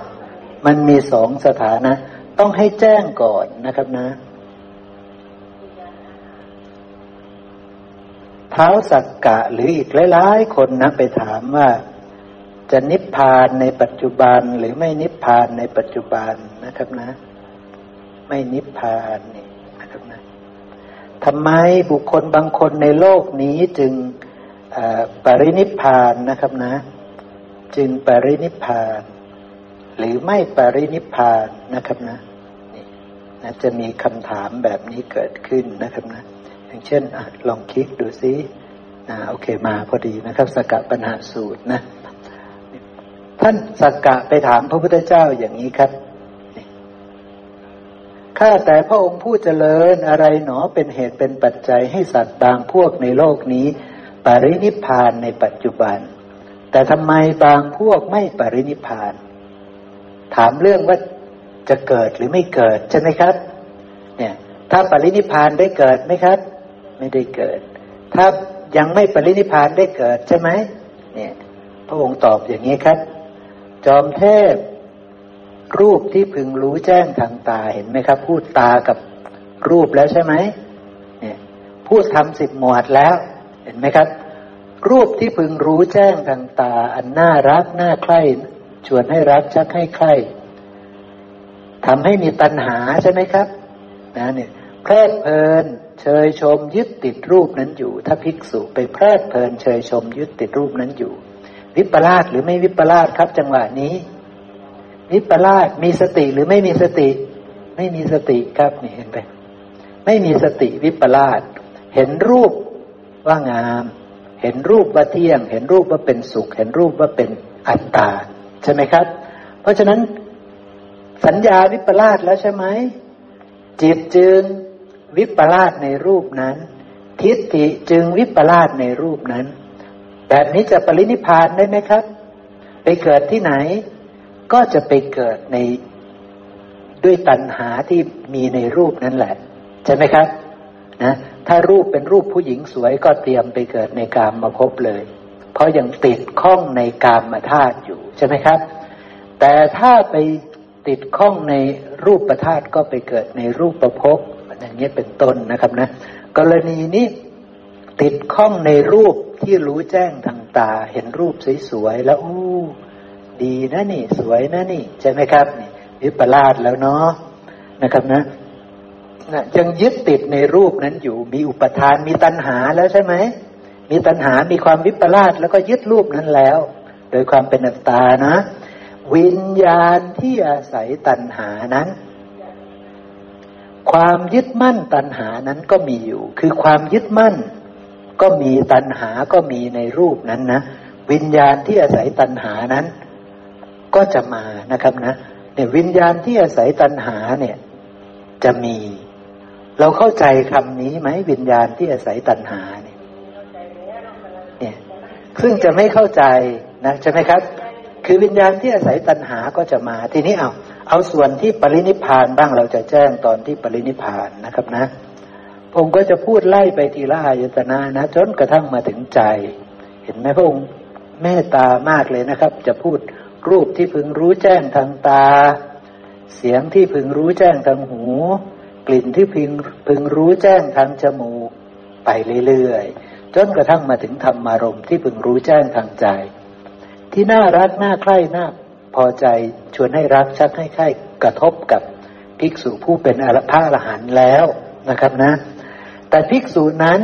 มันมีสองสถานะ ต้องให้แจ้งก่อนนะครับนะเท้าสักกะหรืออีกหลายๆคนนะไปถามว่า จะนิพพานในปัจจุบันหรือไม่นิพพานในปัจจุบันนะครับนะ ไม่นิพพานนี่นะครับนะ ทำไมบุคคลบางคนในโลกนี้จึงปรินิพานนะครับนะ จึงปรินิพาน หรือไม่ปรินิพานนะครับนะนี่นะจะมีคำถามแบบนี้เกิดขึ้นนะครับนะ อย่างเช่นอลองคิดดูซินะโอเคมาพอดีนะครับ สกัดปัญหาสูตรนะ ท่านสกกะไปถามพระพุทธเจ้าอย่างนี้ครับ ข้าแต่พระองค์ผู้เจริญอะไรหนอเป็นเหตุเป็นปัจจัยให้สัตว์บางพวกในโลกนี้ ปรินิพานในปัจจุบัน แต่ทำไมบางพวกไม่ปรินิพาน ถามเรื่องว่าจะเกิดหรือไม่เกิดใช่ไหมครับ เนี่ย ถ้าปรินิพานได้เกิดไหมครับ ไม่ได้เกิด ถ้ายังไม่ปรินิพานได้เกิดใช่ไหมเนี่ย พระองค์ตอบอย่างนี้ครับ จอมเทพ รูปที่พึงรู้แจ้งทางตาเห็นไหมครับ พูดตากับรูปแล้วใช่ไหมเนี่ยพูดทำสิบหมวดแล้ว เห็นไหมครับ รูปที่พึงรู้แจ้งทางตา อันน่ารักน่าใคร่ชวนให้รักชักให้ใคร่ทำให้มีตัณหาใช่ไหมครับนะเนี่ยเพลิดเพลินเชยชมยึดติดรูปนั้นอยู่ ถ้าภิกษุไปเพลิดเพลินเชยชมยึดติดรูปนั้นอยู่ วิปลาสหรือไม่วิปลาสครับจังหวะนี้ วิปลาสมีสติหรือไม่มีสติ ไม่มีสติครับนี่เห็นไหมไม่มีสติวิปลาสเห็นรูปว่างาม เห็นรูปว่าเที่ยง เห็นรูปว่าเป็นสุข เห็นรูปว่าเป็นอัตตาใช่ไหมครับ เพราะฉะนั้นสัญญาวิปลาสแล้วใช่ไหมจิตจึงวิปลาสในรูปนั้น ทิฏฐิจึงวิปลาสในรูปนั้น แบบนี้จะปรินิพานได้ไหมครับ ไปเกิดที่ไหน ก็จะไปเกิดในด้วยตัณหาที่มีในรูปนั่นแหละ ใช่ไหมครับนะถ้ารูปเป็นรูปผู้หญิงสวยก็เตรียมไปเกิดในกามมาพบเลย เพราะยังติดข้องในกามมาธาตุอยู่ใช่ไหมครับ แต่ถ้าไปติดข้องในรูปประธาตุก็ไปเกิดในรูปประพบอย่างนี้เป็นต้นนะครับนะ กรณีนี้ติดข้องในรูปที่รู้แจ้งทางตา เห็นรูปสวยๆแล้วโอ้ ดีนะนี่ สวยนะนี่ ใช่ไหมครับนี่วิปลาสแล้วเนาะนะครับนะนะยังยึดติดในรูปนั้นอยู่ มีอุปทานมีตัณหาแล้วใช่ไหมมีตัณหามีความวิปลาสแล้วก็ยึดรูปนั้นแล้ว โดยความเป็นอัตตานะ วิญญาณที่อาศัยตัณหานั้น ความยึดมั่นตัณหานั้นก็มีอยู่ คือความยึดมั่น ก็มีตัณหาก็มีในรูปนั้นนะวิญญาณที่อาศัยตัณหานั้น ก็จะมานะครับนะเนี่ยวิญญาณที่อาศัยตัณหาเนี่ยจะมี เราเข้าใจคำนี้ไหมวิญญาณที่อาศัยตัณหาเนี่ยเนี่ยซึ่งจะไม่เข้าใจนะใช่ไหมครับ คือวิญญาณที่อาศัยตัณหาก็จะมา ทีนี้เอาเอาส่วนที่ปรินิพานบ้างเราจะแจ้งตอนที่ปรินิพานนะครับนะพระองค์ก็จะพูดไล่ไปทีละอายตนะนะ จนกระทั่งมาถึงใจ เห็นไหมพระองค์เมตตามากเลยนะครับ จะพูด รูปที่พึงรู้แจ้งทางตา เสียงที่พึงรู้แจ้งทางหู กลิ่นที่พึงพึงรู้แจ้งทางจมูก ไปเรื่อยๆจนกระทั่งมาถึงธรรมารมที่พึงรู้แจ้งทางใจ ที่น่ารักน่าใคร่น่าพอใจชวนให้รักชักให้ใคร่กระทบกับภิกษุผู้เป็นอรพระอรหันต์แล้วนะครับนะ แต่ภิกษุนั้น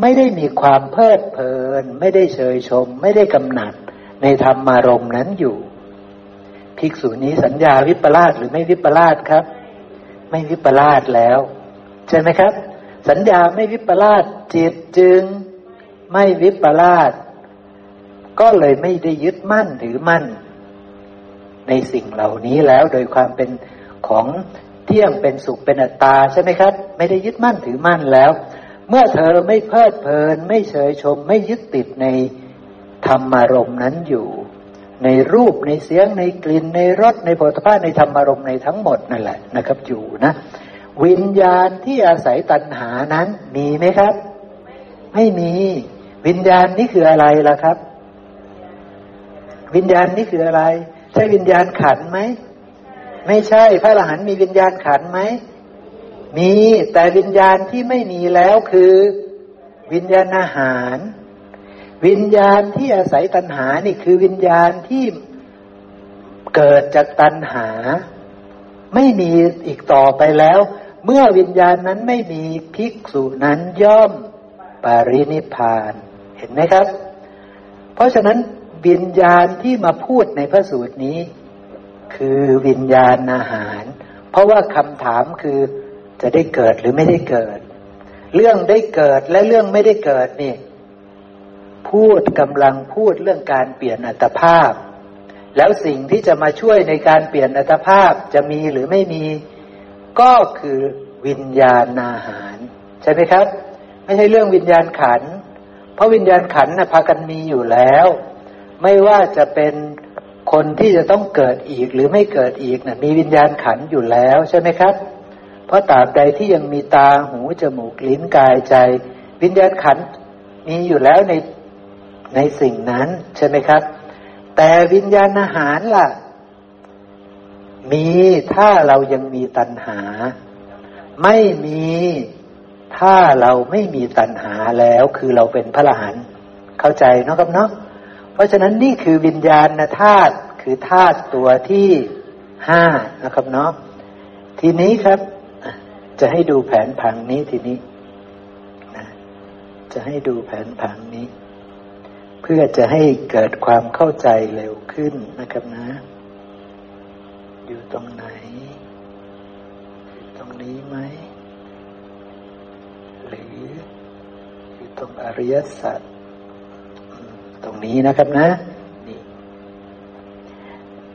ไม่ได้มีความเพลิดเพลิน ไม่ได้เชยชม ไม่ได้กำหนัดในธรรมารมณ์นั้นอยู่ ภิกษุนี้สัญญาวิปลาสหรือไม่วิปลาสครับ ไม่วิปลาสแล้ว ใช่ไหมครับ สัญญาไม่วิปลาสจิตจึงไม่วิปลาสก็เลยไม่ได้ยึดมั่นถือมั่น ในสิ่งเหล่านี้แล้วโดยความเป็นของเที่ยงเป็นสุขเป็นอัตตาใช่ไหมครับ ไม่ได้ยึดมั่นถือมั่นแล้ว เมื่อเธอไม่เพลิดเพลิน ไม่เฉยชม ไม่ยึดติดในธรรมารมณ์นั้นอยู่ ในรูปในเสียงในกลิ่นในรสในโผฏฐาในธรรมารมณ์ในทั้งหมดนั่นแหละนะครับ อยู่นะ วิญญาณที่อาศัยตัณหานั้นมีไหมครับ ไม่มีวิญญาณนี่คืออะไรล่ะครับ วิญญาณนี่คืออะไร ใช่วิญญาณขันไหมไม่ใช่พระอรหันต์มีวิญญาณขันไหมมีแต่วิญญาณที่ไม่มีแล้วคือ วิญญาณอาหาร วิญญาณที่อาศัยตัณหานี่คือวิญญาณที่เกิดจากตัณหา ไม่มีอีกต่อไปแล้ว เมื่อวิญญาณนั้นไม่มีภิกษุนั้นย่อมปรินิพานเห็นไหมครับ เพราะฉะนั้นวิญญาณที่มาพูดในพระสูตรนี้ คือวิญญาณอาหาร เพราะว่าคำถามคือจะได้เกิดหรือไม่ได้เกิด เรื่องได้เกิดและเรื่องไม่ได้เกิดนี่ พูดกำลังพูดเรื่องการเปลี่ยนอัตภาพ แล้วสิ่งที่จะมาช่วยในการเปลี่ยนอัตภาพจะมีหรือไม่มี ก็คือวิญญาณอาหาร ใช่ไหมครับ ไม่ใช่เรื่องวิญญาณขัน เพราะวิญญาณขันนะพากันมีอยู่แล้ว ไม่ว่าจะเป็นคนที่จะต้องเกิดอีกหรือไม่เกิดอีกนะมีวิญญาณขันอยู่แล้วใช่ไหมครับ เพราะตราบใดที่ยังมีตาหูจมูกลิ้นกายใจ วิญญาณขันมีอยู่แล้วใน ในสิ่งนั้นใช่ไหมครับ แต่วิญญาณอาหารล่ะ มีถ้าเรายังมีตัณหา ไม่มีถ้าเราไม่มีตัณหาแล้วคือเราเป็นพระอรหันต์เข้าใจเนาะครับเนาะเพราะฉะนั้นนี่คือวิญญาณธาตุคือธาตุตัวที่ห้านะครับเนาะทีนี้ครับ จะให้ดูแผนผังนี้ทีนี้นะจะให้ดูแผนผังนี้ พื่อจะให้เกิดความเข้าใจเร็วขึ้นนะครับนะ อยู่ตรงไหน ตรงนี้ไหม หรืออยู่ตรงอริยสัจตรงนี้นะครับนะนี่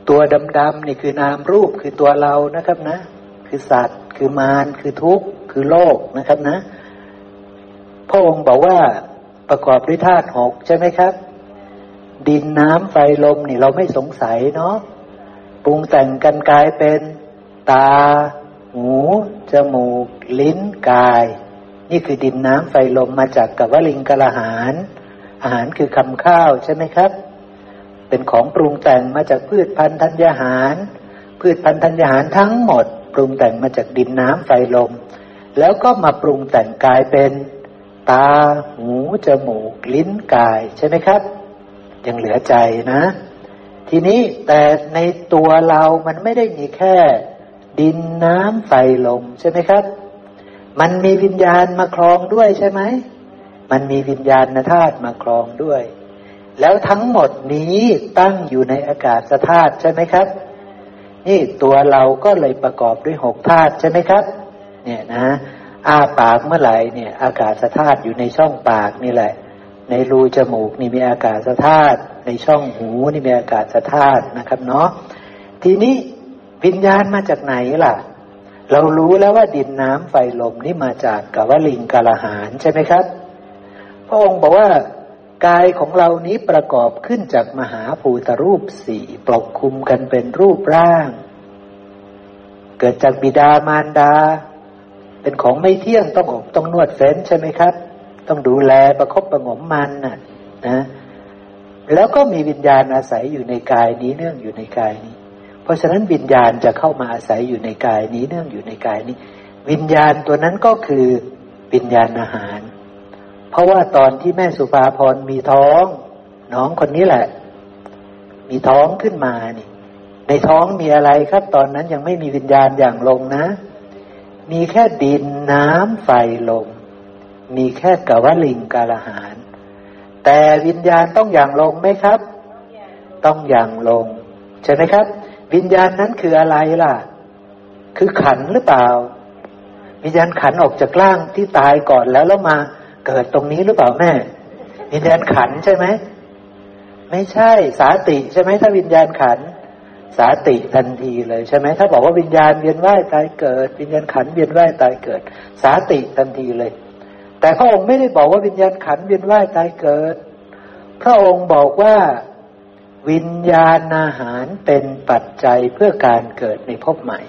ตัวดำๆนี่คือนามรูปคือตัวเรานะครับนะ คือสัตว์ คือมารคือทุกข์ คือโลกนะครับนะพระองค์บอกว่าประกอบด้วยธาตุหกใช่ไหมครับ ดินน้ำไฟลมนี่เราไม่สงสัยเนาะปรุงแต่งกันกลายเป็นตา หู จมูก ลิ้นกาย นี่คือดินน้ำไฟลมมาจากกับวลิงกละหาร อาหารคือคำข้าวใช่ไหมครับ เป็นของปรุงแต่งมาจากพืชพันธุ์ธัญญาหาร พืชพันธุ์ธัญญาหารทั้งหมด ปรุงแต่งมาจากดินน้ำไฟลม แล้วก็มาปรุงแต่งกายเป็นตา หู จมูก ลิ้นกายใช่ไหมครับ ยังเหลือใจนะ ทีนี้แต่ในตัวเรามันไม่ได้มีแค่ ดินน้ำไฟลมใช่ไหมครับ มันมีวิญญาณมาครองด้วยใช่ไหม มันมีวิญญาณธาตุมาครองด้วย แล้วทั้งหมดนี้ตั้งอยู่ในอากาศธาตุใช่ไหมครับ นี่ตัวเราก็เลยประกอบด้วยหกธาตุใช่ไหมครับ เนี่ยนะอ้าปากเมื่อไหร่เนี่ย อากาศธาตุอยู่ในช่องปากนี่แหละ ในรูจมูกนี่มีอากาศธาตุในช่องหูนี่มีอากาศธาตุนะครับเนาะทีนี้วิญญาณมาจากไหนล่ะ เรารู้แล้วว่าดินน้ำไฟลมนี่มาจากกวลิงกาลหารใช่ไหมครับ พระองค์บอกว่ากายของเรานี้ประกอบขึ้นจากมหาภูตรูปสี่ปกคลุมกันเป็นรูปร่าง เกิดจากบิดามารดา เป็นของไม่เที่ยงต้องอบต้องนวดเฟ้นใช่ไหมครับ ต้องดูแลประคบประงมมันนะนะแล้วก็มีวิญญาณอาศัยอยู่ในกายนี้เนื่องอยู่ในกายนี้ เพราะฉะนั้นวิญญาณจะเข้ามาอาศัยอยู่ในกายนี้เนื่องอยู่ในกายนี้ วิญญาณตัวนั้นก็คือวิญญาณอาหาร เพราะว่าตอนที่แม่สุภาพรมีท้อง น้องคนนี้แหละ มีท้องขึ้นมานี่ในท้องมีอะไรครับ ตอนนั้นยังไม่มีวิญญาณอย่างลงนะ มีแค่ดินน้ำไฟลม มีแค่กวลิงกาลหารแต่วิญญาณต้องอย่างลงไหมครับ ต้องอย่างลง ใช่ไหมครับ วิญญาณนั้นคืออะไรล่ะ คือขันหรือเปล่า วิญญาณขันออกจากร่างที่ตายก่อนแล้วแล้วมาเกิดตรงนี้หรือเปล่าแม่ วิญญาณขันใช่ไหมไม่ใช่สาติใช่ไหมถ้าวิญญาณขัน สาติทันทีเลยใช่ไหมถ้าบอกว่าวิญญาณเวียนว่ายตายเกิด วิญญาณขันเวียนว่ายตายเกิด สาติทันทีเลย แต่พระองค์ไม่ได้บอกว่าวิญญาณขันเวียนว่ายตายเกิด พระองค์บอกว่าวิญญาณอาหารเป็นปัจจัยเพื่อการเกิดในภพใหม่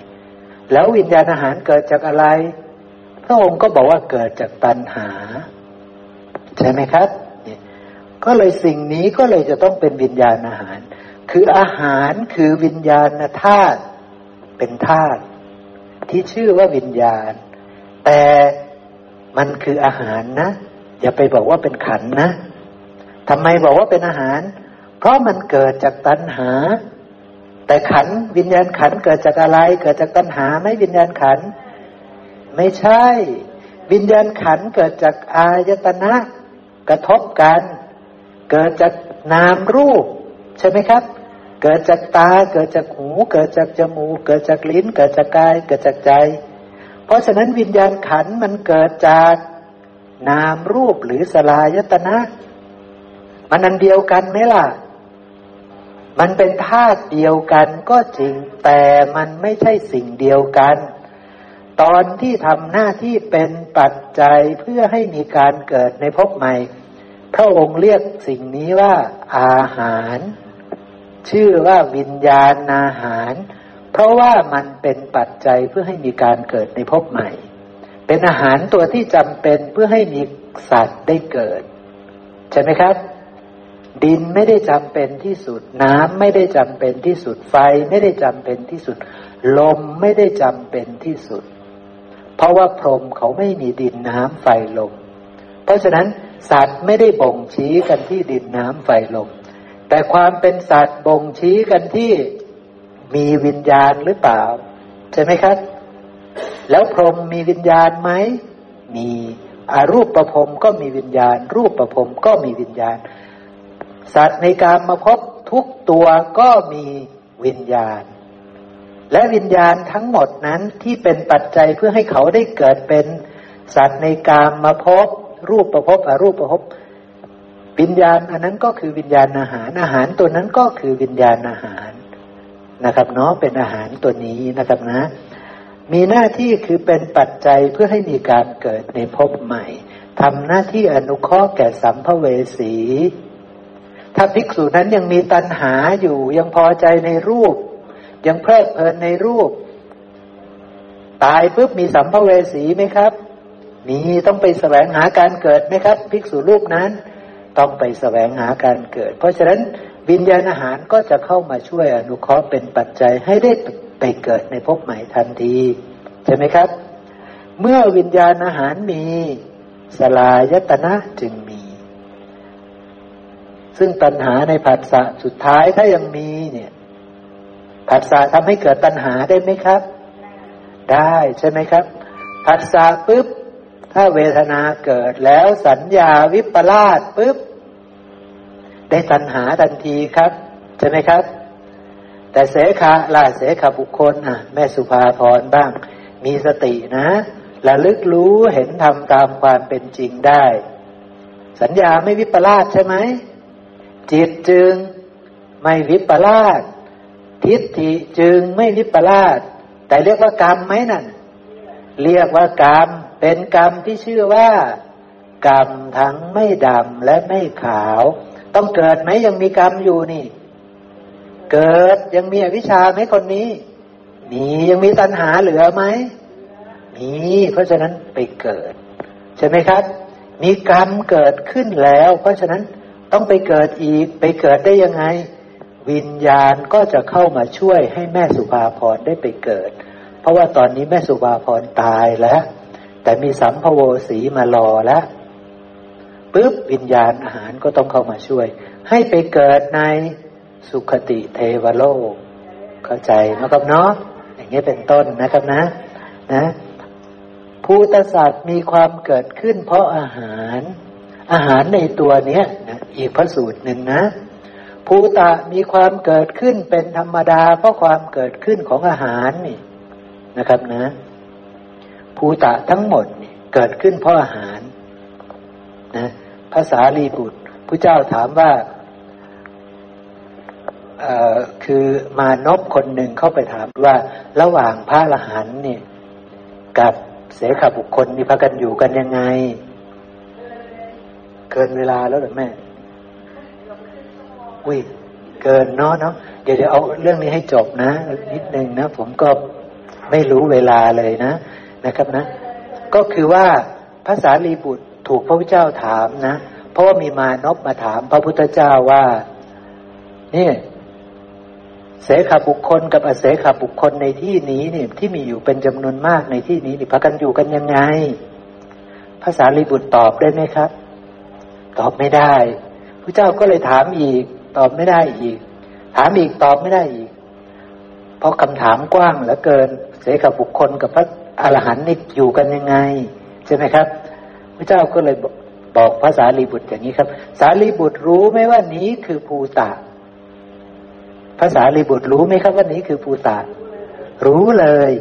แล้ววิญญาณอาหารเกิดจากอะไร พระองค์ก็บอกว่าเกิดจากตัณหา ใช่ไหมครับก็เลยสิ่งนี้ก็เลยจะต้องเป็นวิญญาณอาหาร คืออาหารคือวิญญาณธาตุเป็นธาตุที่ชื่อว่าวิญญาณ แต่ มันคืออาหารนะ อย่าไปบอกว่าเป็นขันนะทำไมบอกว่าเป็นอาหาร เพราะมันเกิดจากตัณหา แต่ขันวิญญาณขันเกิดจากอะไร เกิดจากตัณหาไหมวิญญาณขัน ไม่ใช่ วิญญาณขันเกิดจากอายตนะ กระทบกัน เกิดจากนามรูป ใช่ไหมครับ เกิดจากตา เกิดจากหู เกิดจากจมูก เกิดจากลิ้น เกิดจากกาย เกิดจากใจ เพราะฉะนั้นวิญญาณขันมันเกิดจากนามรูปหรือสลายตนะ มันอันเดียวกันไหมล่ะ มันเป็นธาตุเดียวกันก็จริงแต่มันไม่ใช่สิ่งเดียวกัน ตอนที่ทำหน้าที่เป็นปัจจัยเพื่อให้มีการเกิดในภพใหม่ พระองค์เรียกสิ่งนี้ว่าอาหาร ชื่อว่าวิญญาณอาหาร เพราะว่ามันเป็นปัจจัยเพื่อให้มีการเกิดในภพใหม่ เป็นอาหารตัวที่จำเป็นเพื่อให้มีสัตว์ได้เกิด ใช่ไหมครับ ดินไม่ได้จำเป็นที่สุด น้ำไม่ได้จำเป็นที่สุดไฟ ไม่ได้จำเป็นที่สุด ลมไม่ได้จำเป็นที่สุด เพราะว่าพรหมเขาไม่มีดินน้ำไฟลม เพราะฉะนั้นสัตว์ไม่ได้บ่งชี้กันที่ดินน้ำไฟลม แต่ความเป็นสัตว์บ่งชี้กันที่ มีวิญญาณหรือเปล่า ใช่ไหมครับ แล้วพรหมมีวิญญาณไหม มีอารูปประพรมก็มีวิญญาณ รูปประพรมก็มีวิญญาณ สัตว์ในการมาพบทุกตัวก็มีวิญญาณ และวิญญาณทั้งหมดนั้นที่เป็นปัจจัยเพื่อให้เขาได้เกิดเป็นสัตว์ในการมาพบรูปประพบอรูปประพบวิญญาณ อันนั้นก็คือวิญญาณอาหารอาหารตัวนั้นก็คือวิญญาณอาหาร นะครับเนาะเป็นอาหารตัวนี้นะครับนะ มีหน้าที่คือเป็นปัจจัยเพื่อให้มีการเกิดในภพใหม่ทำหน้าที่อนุเคราะห์แก่สัมภเวสี ถ้าภิกษุนั้นยังมีตัณหาอยู่ยังพอใจในรูป ยังเพลิดเพลินในรูป ตายปุ๊บมีสัมภเวสีไหมครับ มีต้องไปแสวงหาการเกิดไหมครับ ภิกษุรูปนั้น ต้องไปแสวงหาการเกิด เพราะฉะนั้น วิญญาณอาหารก็จะเข้ามาช่วยอนุเคราะห์เป็นปัจจัยให้ได้ไปเกิดในภพใหม่ทันที ใช่ไหมครับ เมื่อวิญญาณอาหารมีสลายตนะจึงมี ซึ่งตัณหาในผัสสะสุดท้ายถ้ายังมีเนี่ยผัสสะทำให้เกิดตัณหาได้ไหมครับ ได้ใช่ไหมครับผัสสะปุ๊บถ้าเวทนาเกิดแล้วสัญญาวิปลาสปุ๊บ ได้ตัณหาทันทีครับ ใช่ไหมครับ แต่เสขาล่าเสขาบุคคลอะ แม่สุภาพรบ้าง มีสตินะระลึกรู้เห็นทำตามความเป็นจริงได้ สัญญาไม่วิปลาสใช่ไหมจิตจึงไม่วิปลาสทิฏฐิจึงไม่วิปลาสแต่เรียกว่ากรรมไหมนั่นเรียกว่ากรรมเป็นกรรมที่ชื่อว่า กรรมทั้งไม่ดำและไม่ขาว ต้องเกิดไหมยังมีกรรมอยู่นี่ เกิดยังมีอวิชชาไหมคนนี้มียังมีตัณหาเหลือไหมมีเพราะฉะนั้นไปเกิด ใช่ไหมครับ มีกรรมเกิดขึ้นแล้ว เพราะฉะนั้นต้องไปเกิดอีกไปเกิดได้ยังไง วิญญาณก็จะเข้ามาช่วยให้แม่สุภาพรได้ไปเกิด เพราะว่าตอนนี้แม่สุภาพรตายแล้ว แต่มีสัมภโวสีมารอแล้ว ปุ๊บวิญญาณอาหารก็ต้องเข้ามาช่วย ให้ไปเกิดในสุขติเทวโลก เข้าใจนะครับเนาะอย่างนี้เป็นต้นนะครับนะ นะภูตศาสตร์มีความเกิดขึ้น เพราะอาหาร อาหารในตัวเนี้ยนะอีกพระสูตรหนึ่งนะภูตะมีความเกิดขึ้นเป็นธรรมดา เพราะความเกิดขึ้นของอาหารนี่นะครับนะภูตะทั้งหมดเกิดขึ้นเพราะอาหารนะ ภาษาลีบุตรพระเจ้าถามว่าคือมานพคนหนึ่งเข้าไปถามว่า ระหว่างพระละหันเนี่ย กับเสขบุคคลมีพากันอยู่กันยังไง เกินเวลาแล้วหรือแม่อุ้ยเกินเนาะเนาะเดี๋ยวเดี๋ยวเอาเรื่องนี้ให้จบนะ นิดนึงนะ ผมก็ไม่รู้เวลาเลยนะนะครับนะ ก็คือว่าภาษาลีบุตร ถูกพระพุทธเจ้าถามนะ เพราะว่ามีมานพมาถามพระพุทธเจ้าว่า นี่เสขบุคคลกับอเสขบุคคลในที่นี้นี่ที่มีอยู่เป็นจำนวนมากในที่นี้นี่พักกันอยู่กันยังไงภาษาลีบุตรตอบได้ไหมครับ ตอบไม่ได้พระเจ้าก็เลยถามอีก ตอบไม่ได้อีก ถามอีกตอบไม่ได้อีก เพราะคำถามกว้างเหลือเกิน เสขบุคคลกับพระอรหันต์นี่อยู่กันยังไงใช่ไหมครับ พระเจ้าก็เลยบอกภาษาลีบุตรอย่างนี้ครับ สารีบุตรรู้ไหมว่านี้คือภูตะภาษาลีบุตรรู้ไหมครับว่านี้คือภูตะรู้เลย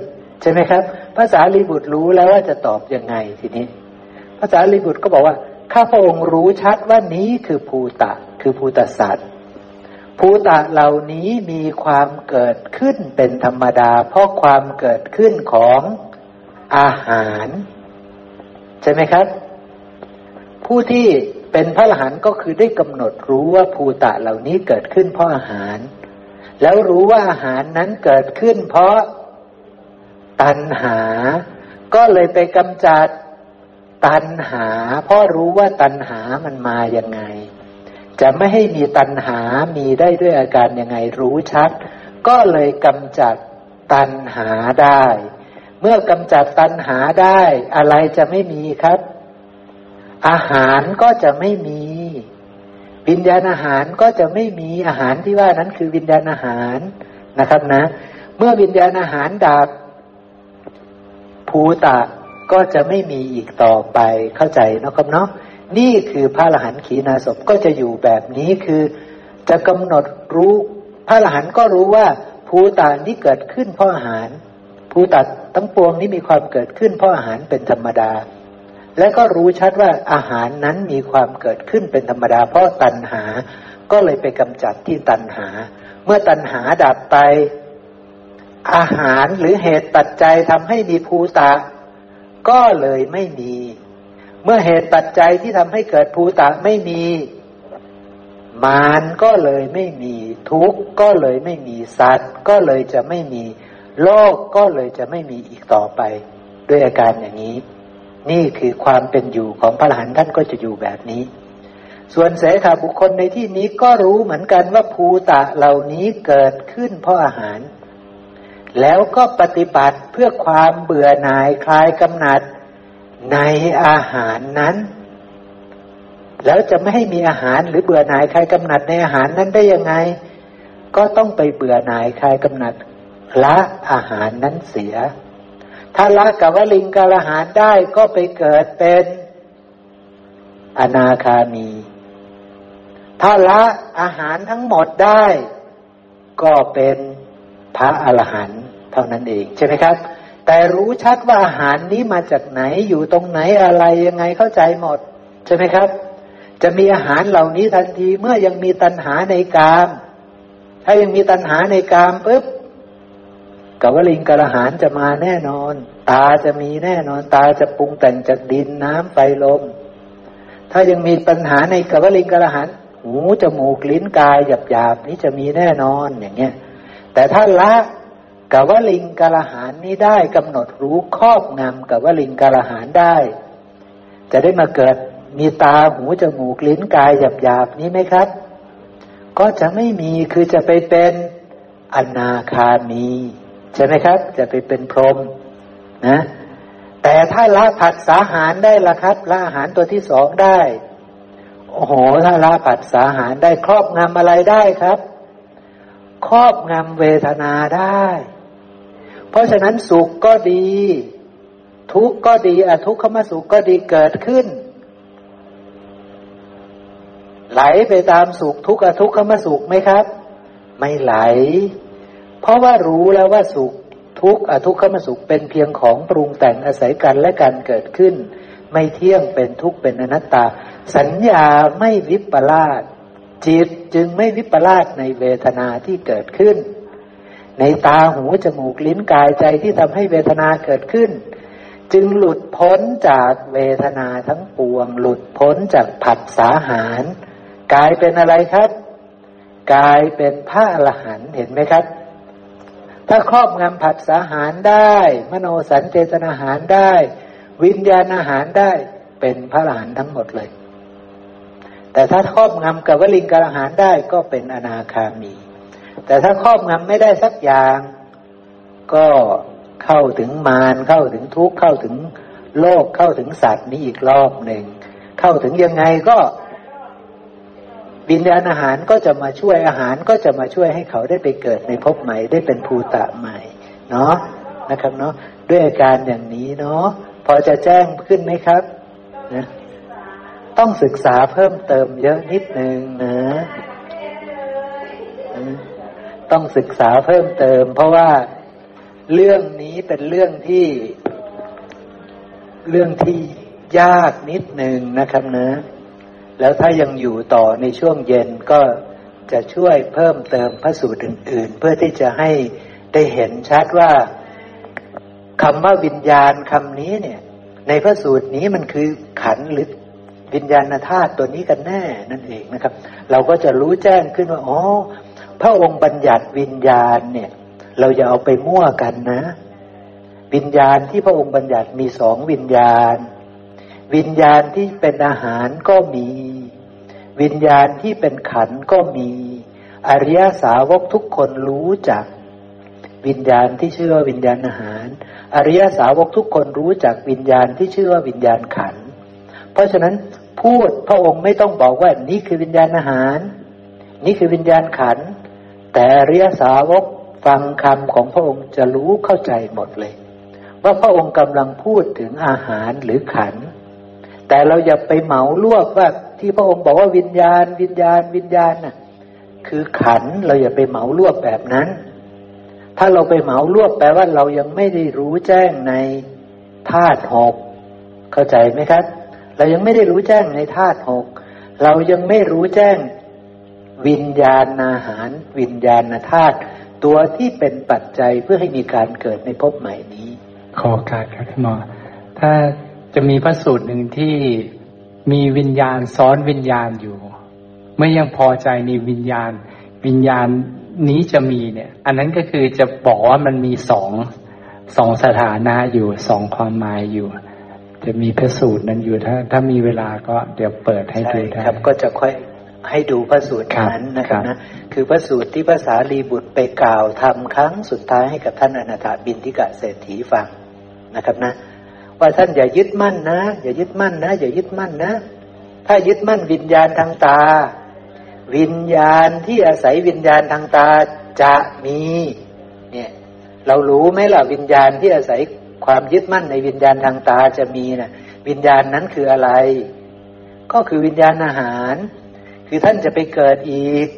ใช่ไหมครับภาษาลีบุตรรู้แล้วว่าจะตอบยังไงทีนี้ภาษาลีบุตรก็บอกว่าข้าพระองค์รู้ชัดว่านี้คือภูตะ คือภูตสัตว์ภูตะเหล่านี้มีความเกิดขึ้นเป็นธรรมดา เพราะความเกิดขึ้นของอาหาร ใช่ไหมครับ ผู้ที่เป็นพระอรหันต์ก็คือได้กำหนดรู้ว่าภูตะเหล่านี้เกิดขึ้นเพราะอาหาร แล้วรู้ว่าอาหารนั้นเกิดขึ้น เพราะตัณหา ก็เลยไปกำจัดตัณหา เพราะรู้ว่าตัณหามันมาอย่างไง จะไม่ให้มีตัณหามีได้ด้วยอาการยังไงรู้ชัด ก็เลยกำจัดตัณหาได้ เมื่อกำจัดตัณหาได้ อะไรจะไม่มีครับ อาหารก็จะไม่มี วิญญาณอาหารก็จะไม่มีอาหารที่ว่านั้นคือวิญญาณอาหารนะครับนะ เมื่อวิญญาณอาหารดับภูตะก็จะไม่มีอีกต่อไปเข้าใจนะครับเนาะนี่คือพระอรหันต์ขีณาสพก็จะอยู่แบบนี้คือ จะกำหนดรู้พระอรหันต์ก็รู้ว่าภูตานี้เกิดขึ้นเพราะอาหารภูตัดทั้งปวงนี้มีความเกิดขึ้นเพราะอาหารเป็นธรรมดา และก็รู้ชัดว่าอาหารนั้นมีความเกิดขึ้นเป็นธรรมดาเพราะตัณหา ก็เลยไปกำจัดที่ตัณหา เมื่อตัณหาดับไป อาหารหรือเหตุปัจจัยทำให้มีภูตะ ก็เลยไม่มี เมื่อเหตุปัจจัยที่ทำให้เกิดภูตะไม่มี มารก็เลยไม่มี ทุกข์ก็เลยไม่มีสัตว์ ก็เลยจะไม่มี โลกก็เลยจะไม่มีอีกต่อไป ด้วยอาการอย่างนี้ นี่คือความเป็นอยู่ของพระอรหันต์ท่านก็จะอยู่แบบนี้ ส่วนเสขาบุคคลในที่นี้ก็รู้เหมือนกันว่าภูตะเหล่านี้เกิดขึ้นเพราะอาหาร แล้วก็ปฏิบัติเพื่อความเบื่อหน่ายคลายกำหนัดในอาหารนั้น แล้วจะไม่ให้มีอาหารหรือเบื่อหน่ายคลายกำหนัดในอาหารนั้นได้ยังไง ก็ต้องไปเบื่อหน่ายคลายกำหนัดละอาหารนั้นเสีย ถ้าละกับวลิงกาลหารได้ก็ไปเกิดเป็นอนาคามี ถ้าละอาหารทั้งหมดได้ ก็เป็นพระอรหันต์เท่านั้นเองใช่ไหมครับ แต่รู้ชัดว่าอาหารนี้มาจากไหนอยู่ตรงไหนอะไรยังไงเข้าใจหมด ใช่ไหมครับ จะมีอาหารเหล่านี้ทันทีเมื่อยังมีตัณหาในกาม ถ้ายังมีตัณหาในกามปุ๊บ กวลิงกระหานจะมาแน่นอน ตาจะมีแน่นอน ตาจะปรุงแต่งจากดินน้ำไฟลม ถ้ายังมีปัญหาในกวลิงกระหานหูจมูกลิ้นกายหยาบหยาบนี้จะมีแน่นอนอย่างเงี้ย แต่ถ้าละกวลิงกระหานนี้ได้กำหนดรู้ครอบงำกวลิงกระหานได้ จะได้มาเกิดมีตาหูจมูกลิ้นกายหยาบหยาบนี้ไหมครับ ก็จะไม่มีคือจะไปเป็นอนาคามี ใช่ไหมครับ จะไปเป็นพรหมนะ แต่ถ้าละผัสสาหารได้ละครับละอาหารตัวที่สองได้ โอ้โหถ้าละผัสสาหารได้ครอบงำอะไรได้ครับ ครอบงำเวทนาได้ เพราะฉะนั้นสุขก็ดี ทุกข์ก็ดีอทุกขมสุขก็ดีเกิดขึ้นไหลไปตามสุขทุกข์อทุกขมสุขไหมครับ ไม่ไหล เพราะว่ารู้แล้วว่าสุขทุกข์อทุกขมสุขเป็นเพียงของปรุงแต่งอาศัยกันและการเกิดขึ้น ไม่เที่ยงเป็นทุกข์เป็นอนัตตา สัญญาไม่วิปลาสจิตจึงไม่วิปลาสในเวทนาที่เกิดขึ้น ในตาหูจมูกลิ้นกายใจที่ทำให้เวทนาเกิดขึ้น จึงหลุดพ้นจากเวทนาทั้งปวง หลุดพ้นจากผัสสาหารกลายเป็นอะไรครับกลายเป็นพระอรหันต์เห็นไหมครับ ถ้าครอบงำผัสสาหารได้ มโนสัญเจตนาหารได้ วิญญาณอาหารได้เป็นพระอรหันต์ทั้งหมดเลย แต่ถ้าครอบงำกับวลิงกอาหารได้ก็เป็นอนาคามี แต่ถ้าครอบงำไม่ได้สักอย่าง ก็เข้าถึงมารเข้าถึงทุกข์เข้าถึงโลกเข้าถึงสัตว์นี้อีกรอบหนึ่งเข้าถึงยังไงก็ บินญาณอาหารก็จะมาช่วยอาหารก็จะมาช่วยให้เขาได้ไปเกิดในภพใหม่ได้เป็นภูตะใหม่ เนาะนะครับเนาะด้วยอาการอย่างนี้เนาะพอจะแจ้งขึ้นไหมครับนะต้องศึกษาเพิ่มเติมเยอะนิดนึงนะ ต้องศึกษาเพิ่มเติม เพราะว่าเรื่องนี้เป็นเรื่องที่เรื่องที่ยากนิดหนึ่งนะครับนะ แล้วถ้ายังอยู่ต่อในช่วงเย็นก็จะช่วยเพิ่มเติมพระสูตรอื่น ๆ เพื่อที่จะให้ได้เห็นชัดว่าคำว่าวิญญาณคำนี้เนี่ย ในพระสูตรนี้มันคือขันหรือวิญญาณธาตุตัวนี้กันแน่นั่นเองนะครับ เราก็จะรู้แจ้งขึ้นว่าอ๋อพระองค์บัญญัติวิญญาณเนี่ย เราอย่าเอาไปมั่วกันนะ วิญญาณที่พระองค์บัญญัติมีสองวิญญาณ วิญญาณที่เป็นอาหารก็มี วิญญาณที่เป็นขันก็มี อริยสาวกทุกคนรู้จัก วิญญาณที่ชื่อว่าวิญญาณอาหาร อริยสาวกทุกคนรู้จักวิญญาณที่ชื่อว่าวิญญาณขัน เพราะฉะนั้นพูดพระองค์ไม่ต้องบอกว่านี่คือวิญญาณอาหาร นี่คือวิญญาณขัน แต่อริยสาวกฟังคำของพระองค์จะรู้เข้าใจหมดเลย ว่าพระองค์กำลังพูดถึงอาหารหรือขัน แต่เราอย่าไปเหมารวบว่าที่พระองค์บอกว่าวิญญาณ วิญญาณ วิญญาณน่ะ คือขันเราอย่าไปเหมารวบแบบนั้น ถ้าเราไปเหมารวบแปลว่าเรายังไม่ได้รู้แจ้งในธาตุหกเข้าใจไหมครับ เรายังไม่ได้รู้แจ้งในธาตุหกเรายังไม่รู้แจ้งวิญญาณอาหาร วิญญาณธาตุตัวที่เป็นปัจจัยเพื่อให้มีการเกิดในภพใหม่นี้ ขอการครับหมอถ้า จะมีพระสูตรหนึ่งที่มีวิญญาณซ้อนวิญญาณอยู่ไม่ยังพอใจในวิญญาณ วิญญาณนี้จะมีเนี่ย อันนั้นก็คือจะบอกว่ามันมีสองสองสถานะอยู่สองความหมายอยู่ จะมีพระสูตรนั้นอยู่ถ้า ถ้ามีเวลาก็เดี๋ยวเปิดให้ดูได้ครับ ก็จะค่อยให้ดูพระสูตรนั้นนะครับนะคือพระสูตรที่ภาษาลีบุตรไปกล่าวทำครั้งสุดท้ายให้กับท่านอนาถาบินทิกะเศรษฐีฟังนะครับนะ ว่าท่านอย่ายึดมั่นนะ อย่ายึดมั่นนะ อย่ายึดมั่นนะ ถ้ายึดมั่นวิญญาณทางตา วิญญาณที่อาศัยวิญญาณทางตาจะมี เนี่ย เรารู้ไหมล่ะวิญญาณที่อาศัยความยึดมั่นในวิญญาณทางตาจะมีนะ่ะ วิญญาณนั้นคืออะไร ก็คือวิญญาณอาหาร คือท่านจะไปเกิดอีก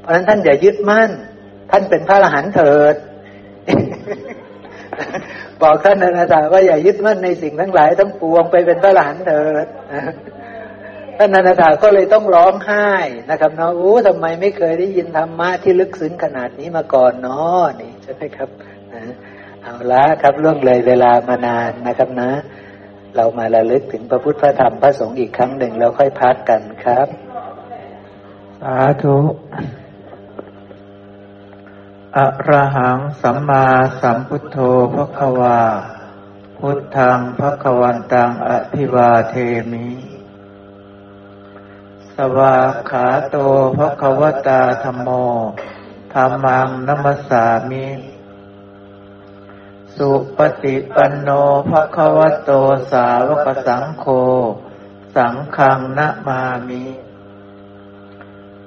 เพราะฉะนั้นท่านอย่ายึดมั่น ท่านเป็นพระอรหันต์เถิด บอกท่านอนาถาว่าอย่ายึดมั่นในสิ่งทั้งหลายทั้งปวงไปเป็นพระอรหันต์เถิดท่านอนาถาก็เลยต้องร้องไห้นะครับเนาะโอ้ทำไมไม่เคยได้ยินธรรมะที่ลึกซึ้งขนาดนี้มาก่อนเนาะนี่ใช่ไหมครับเอาละครับล่วงเลยเวลามานานนะครับนะ เรามาระลึกถึงพระพุทธพระธรรมพระสงฆ์อีกครั้งหนึ่งแล้วค่อยพักกันครับสาธุ อะระหังสัมมาสัมพุทโธพระควา พุทธังพระควันตังอภิวาเทมิ สวาขาโตพระควตาธรรมโมธรรมังนัมสามิ สุปฏิปันโนภะคะวะโตสาวกสังโฆ สังฆังนะมามิ